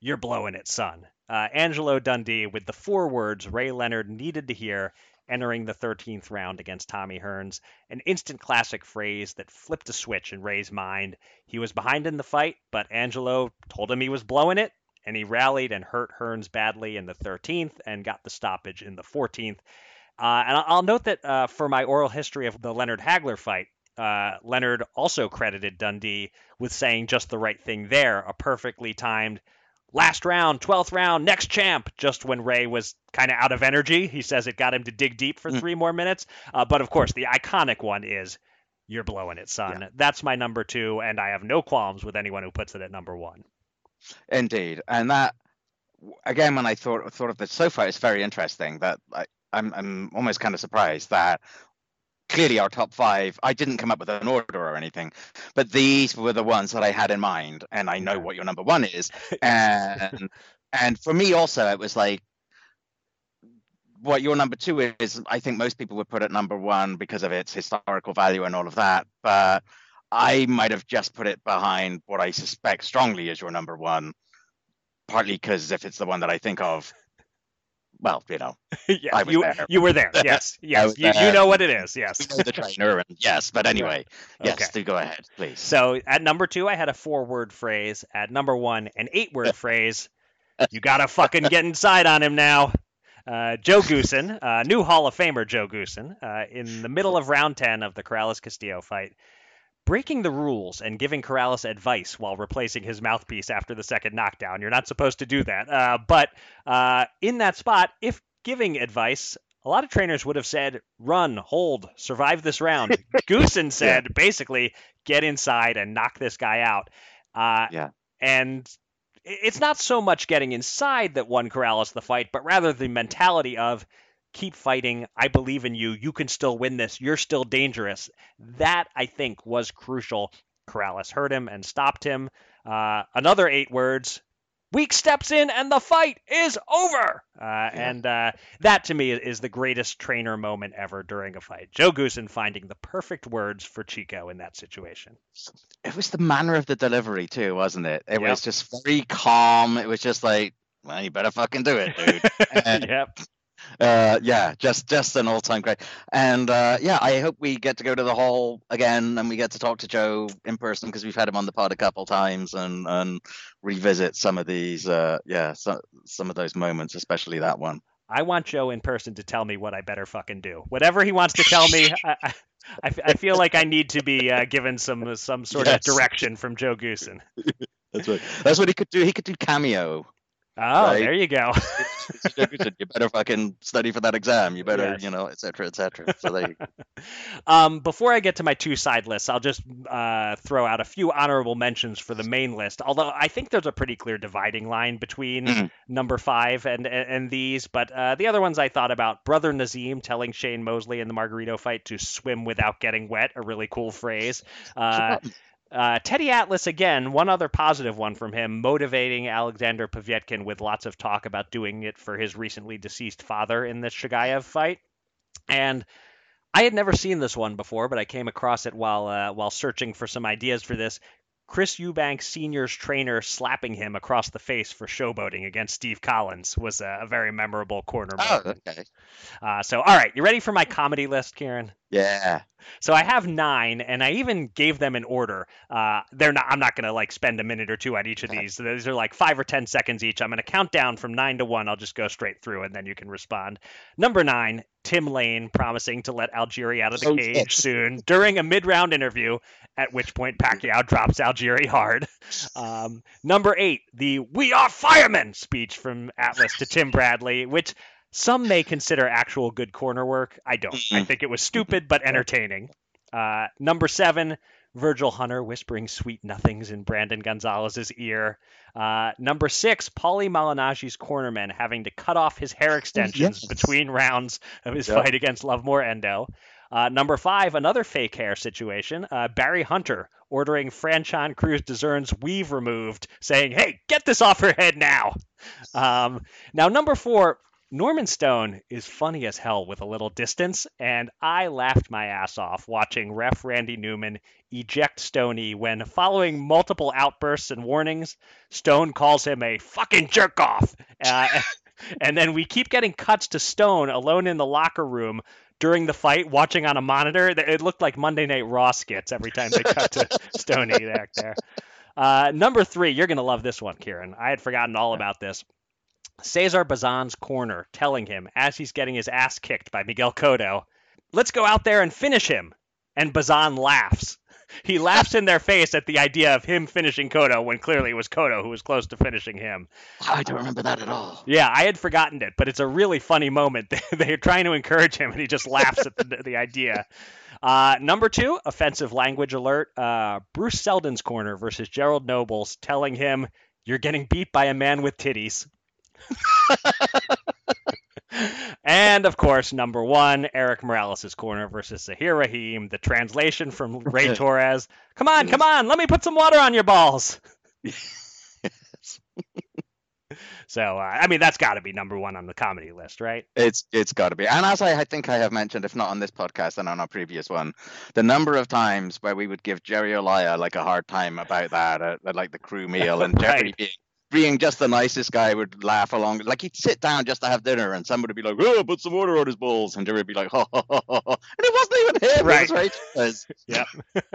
"You're blowing it, son." uh, Angelo Dundee with the four words Ray Leonard needed to hear entering the 13th round against Tommy Hearns, an instant classic phrase that flipped a switch in Ray's mind. He was behind in the fight, but Angelo told him he was blowing it, and he rallied and hurt Hearns badly in the 13th and got the stoppage in the 14th. Uh, and I'll note that uh, for my oral history of the Leonard Hagler fight, uh, Leonard also credited Dundee with saying just the right thing there, a perfectly timed last round, 12th round, next champ, just when Ray was kind of out of energy. He says it got him to dig deep for mm. three more minutes. Uh, but of course, the iconic one is You're blowing it, son. Yeah. That's my number two, and I have no qualms with anyone who puts it at number one. Indeed. And that, again, when I thought, thought of this so far, it's very interesting that I, I'm, I'm almost kind of surprised that clearly our top five. I didn't come up with an order or anything, but these were the ones that I had in mind, and I know what your number one is. (laughs) And and for me also, it was like what your number two is. I think most people would put it number one because of its historical value and all of that, but I might have just put it behind what I suspect strongly is your number one, partly because if it's the one that I think of, well, you know, (laughs) yeah, you there. you were there. (laughs) Yes, yes, you, you, know what it is. Yes, the trainer, and (laughs) yes, but anyway, yes, okay. do go ahead, please. So at number two, I had a four-word phrase. At number one, an eight-word phrase. You gotta fucking get inside on him now. Uh, Joe Goossen, uh, new Hall of Famer Joe Goossen, uh, in the middle of round 10 of the Corrales Castillo fight, breaking the rules and giving Corrales advice while replacing his mouthpiece after the second knockdown. You're not supposed to do that. Uh, but uh, in that spot, if giving advice, a lot of trainers would have said, run, hold, survive this round. (laughs) Goossen said, yeah. basically, get inside and knock this guy out. Uh, yeah. And it's not so much getting inside that won Corrales the fight, but rather the mentality of keep fighting. I believe in you. You can still win this. You're still dangerous. That, I think, was crucial. Corrales heard him and stopped him. Uh, another eight words. Weak steps in and the fight is over. Uh, yeah. And uh, that to me is the greatest trainer moment ever during a fight. Joe Goossen finding the perfect words for Chico in that situation. It was the manner of the delivery too, wasn't it? It yep. was just very calm. It was just like, well, you better fucking do it, dude. (laughs) yep uh, yeah, just just an all-time great. And uh, yeah, I hope we get to go to the hall again and we get to talk to Joe in person because we've had him on the pod a couple times and and revisit some of these. Uh, yeah, some some of those moments, especially that one. I want Joe in person to tell me what I better fucking do. Whatever he wants to tell me, (laughs) I, I, I feel like I need to be uh, given some some sort yes. of direction from Joe Goossen. (laughs) That's right. That's what he could do. He could do cameo Oh, right? there you go. you better fucking study for that exam. You better, yes. you know, et cetera, et cetera. So there (laughs) um, before I get to my two side lists, I'll just uh, throw out a few honorable mentions for the main list. Although I think there's a pretty clear dividing line between mm-hmm. number five and and, and these. But uh, the other ones I thought about: Brother Naazim telling Shane Mosley in the Margarito fight to swim without getting wet, a really cool phrase. Uh, uh, Teddy Atlas, again, one other positive one from him, motivating Alexander Povetkin with lots of talk about doing it for his recently deceased father in the Chagaev fight. And I had never seen this one before, but I came across it while uh, while searching for some ideas for this. Chris Eubank Sr.'s trainer slapping him across the face for showboating against Steve Collins was a, a very memorable corner oh, okay. Uh, so, all right, you ready for my comedy list, Kieran? Yeah. So I have nine, and I even gave them an order. Uh, they're not. I'm not gonna like spend a minute or two on each of (laughs) these. These are like five or ten seconds each. I'm gonna count down from nine to one. I'll just go straight through, and then you can respond. Number nine, Tim Lane promising to let Algieri out of the oh, cage shit. soon during a mid-round interview. At which point Pacquiao drops Algieri hard. Um, number eight, the "We are firemen" speech from Atlas to Tim Bradley, which some may consider actual good corner work. I don't. Mm-hmm. I think it was stupid but entertaining. Uh, number seven, Virgil Hunter whispering sweet nothings in Brandon Gonzales's ear. Uh, number six, Paulie Malignaggi's cornerman having to cut off his hair (laughs) extensions yes. between rounds of his yep. fight against Lovemore N'dou. Uh, number five, another fake hair situation. Uh, Barry Hunter ordering Franchon Crews-Dezurn's weave removed, saying, "Hey, get this off her head now." Um, now, number four, Norman Stone is funny as hell with a little distance, and I laughed my ass off watching ref Randy Neumann eject Stoney when, following multiple outbursts and warnings, Stone calls him a fucking jerk off. Uh, (laughs) and then we keep getting cuts to Stone alone in the locker room during the fight, watching on a monitor. It looked like Monday Night Raw skits every time they cut to (laughs) Stoney back there. Uh, number three, you're going to love this one, Kieran. I had forgotten all about this. Cesar Bazan's corner telling him as he's getting his ass kicked by Miguel Cotto, let's go out there and finish him. And Bazan laughs. He laughs in their face at the idea of him finishing Cotto when clearly it was Cotto who was close to finishing him. I don't remember that at all. Yeah, I had forgotten it, but it's a really funny moment. (laughs) They're trying to encourage him, and he just laughs at the, (laughs) the idea. Uh, number two, offensive language alert. Uh, Bruce Seldon's corner versus Gerald Nobles telling him, You're getting beat by a man with titties. (laughs) and of course, number one, Erik Morales' corner versus Zahir Raheem. The translation from Ray (laughs) Torres. Come on, come on, let me put some water on your balls. (laughs) so uh, I mean, that's got to be number one on the comedy list, right? It's it's got to be. And as I, I think I have mentioned, if not on this podcast and on our previous one, the number of times where we would give Jerry Olaya like a hard time about that, uh, like the crew meal, and (laughs) right. Jerry being being just the nicest guy would laugh along. Like he'd sit down just to have dinner, and somebody would be like, "Oh, put some water on his balls," and Jerry would be like, (laughs) "Ha ha ha ha," and it wasn't even him. Right. right. (laughs) yeah. (laughs) uh,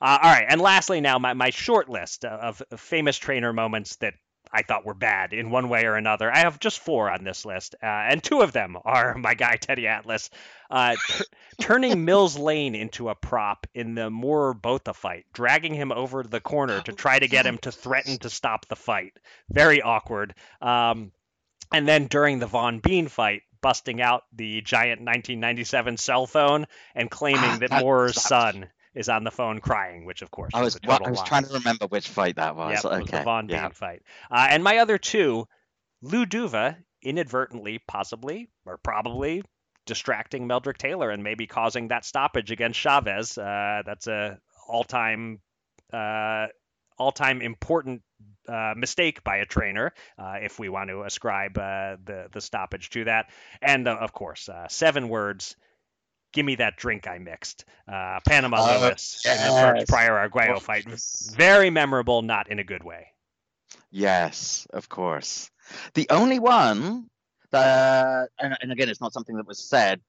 all right, and lastly, now my my short list of, of famous trainer moments that I thought were bad in one way or another. I have just four on this list, uh, and two of them are (laughs) my guy Teddy Atlas uh, t- turning Mills Lane into a prop in the Moorer Botha fight, dragging him over to the corner to try to get him to threaten to stop the fight. Very awkward. Um, and then during the Vaughn Bean fight, busting out the giant 1997 cell phone and claiming ah, that, that Moorer's son is on the phone crying, which of course I was well, I was trying to remember which fight that was. Yep, okay. was the Vaughn Bean fight. Uh, and my other two, Lou Duva inadvertently, possibly or probably distracting Meldrick Taylor and maybe causing that stoppage against Chavez. Uh, that's a all-time uh, all-time important uh, mistake by a trainer, uh, if we want to ascribe uh, the the stoppage to that. And uh, of course, uh, seven words give me that drink I mixed. Uh, Panama uh, Lewis yes. in the first Pryor Arguello fight. Very memorable, not in a good way. Yes, of course. The only one that, and, and, again, it's not something that was said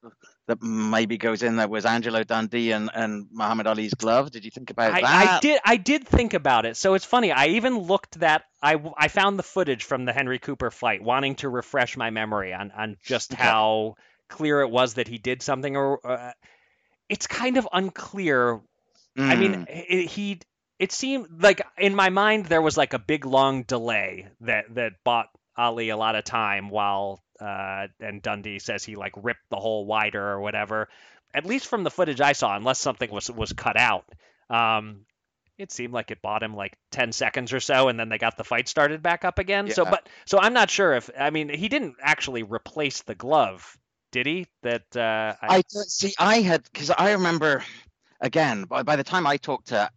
that maybe goes in there was Angelo Dundee and, and Muhammad Ali's glove. Did you think about I, that? I did. I did think about it. So it's funny. I even looked that. I, I found the footage from the Henry Cooper fight, wanting to refresh my memory on on just okay. how clear it was that he did something, or uh, it's kind of unclear. Mm. I mean, it, he. It seemed like in my mind there was like a big long delay that that bought Ali a lot of time while uh, and Dundee says he like ripped the hole wider or whatever. At least from the footage I saw, unless something was was cut out, um, it seemed like it bought him like 10 seconds or so and then they got the fight started back up again yeah. so but so i'm not sure if i mean he didn't actually replace the glove did he? That uh, I... I see. I had because I remember again by, by the time I talked to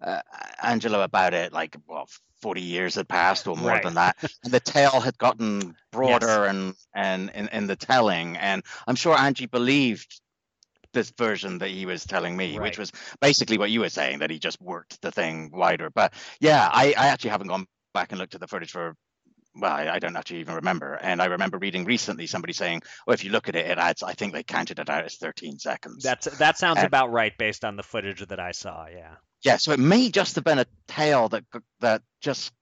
uh, Angelo about it, like well, forty years had passed or more right. than that, and the tale had gotten (laughs) broader yes. and and in, in the telling, and I'm sure Angie believed this version that he was telling me, Right. which was basically what you were saying that he just worked the thing wider. But yeah, I, I actually haven't gone back and looked at the footage for. Well, I, I don't actually even remember. And I remember reading recently somebody saying, "Well, if you look at it, it adds. I think they counted it out as 13 seconds." That's that sounds Uh, about right based on the footage that I saw. Yeah. Yeah, so it may just have been a tale that that just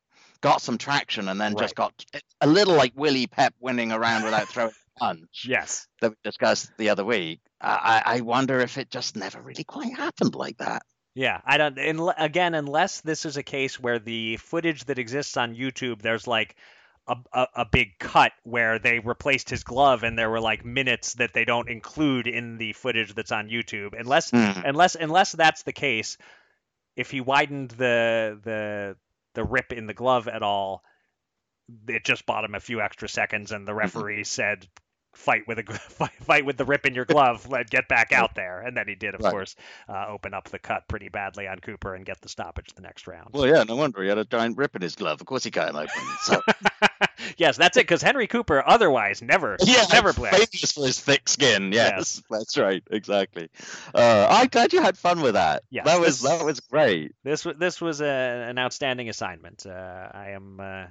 got some traction and then just got a little like Willie Pep winning around without (laughs) throwing a punch Yes. that we discussed the other week. I, I I wonder if it just never really quite happened like that. Yeah, I don't. In, again, unless this is a case where the footage that exists on YouTube, there's like a, a, a big cut where they replaced his glove, and there were like minutes that they don't include in the footage that's on YouTube. Unless, Hmm. unless, unless that's the case, if he widened the the the rip in the glove at all, it just bought him a few extra seconds, and the referee said. Fight with a (laughs) fight, fight with the rip in your glove. Let get back out there, and then he did, of Right. course, uh, open up the cut pretty badly on Cooper and get the stoppage the next round. Well, yeah, no wonder he had a giant rip in his glove. Of course, he cut him open. So (laughs) (laughs) yes, that's it. Because Henry Cooper otherwise never, yeah, never played. famous for his thick skin. Yes, Yes. that's right, exactly. Uh, I'm glad you had fun with that. Yes, that was this- that was great. This this was a, an outstanding assignment. Uh, I am. Uh,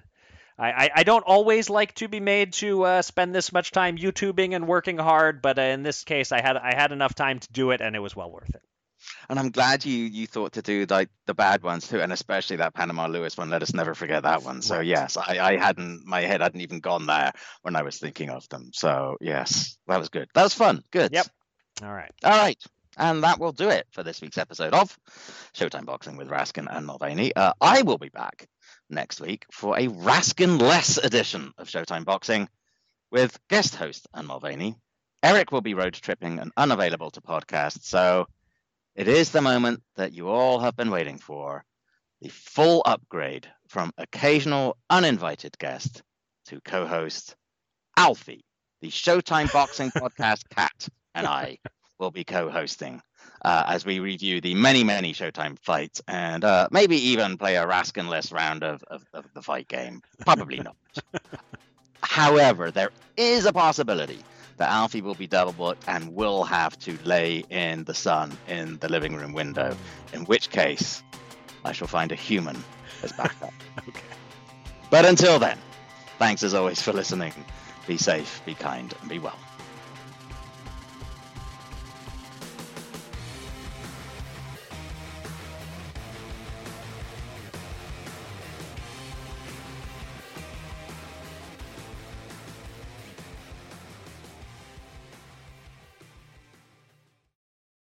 I, I- I don't always like to be made to uh, spend this much time YouTubing and working hard, but uh, in this case, I had I had enough time to do it, and it was well worth it. And I'm glad you you thought to do like the bad ones too, and especially that Panama Lewis one. Let us never forget that one. So yes, I, I hadn't my head hadn't even gone there when I was thinking of them. So yes, that was good. That was fun. Good. Yep. All right. All right. And that will do it for this week's episode of Showtime Boxing with Raskin and Mulvaney. Uh, I will be back next week for a Raskin less edition of Showtime Boxing with guest host and Mulvaney. Eric will be road tripping and unavailable to podcast. So it is the moment that you all have been waiting for the full upgrade from occasional uninvited guest to co host Alfie, the Showtime Boxing podcast cat, and I will be co-hosting uh, as we review the many, many Showtime fights and uh, maybe even play a Raskin-less round of, of, of the fight game. Probably not. (laughs) However, there is a possibility that Alfie will be double booked and will have to lay in the sun in the living room window, in which case I shall find a human as backup. (laughs) Okay. But until then, thanks as always for listening. Be safe, be kind, and be well.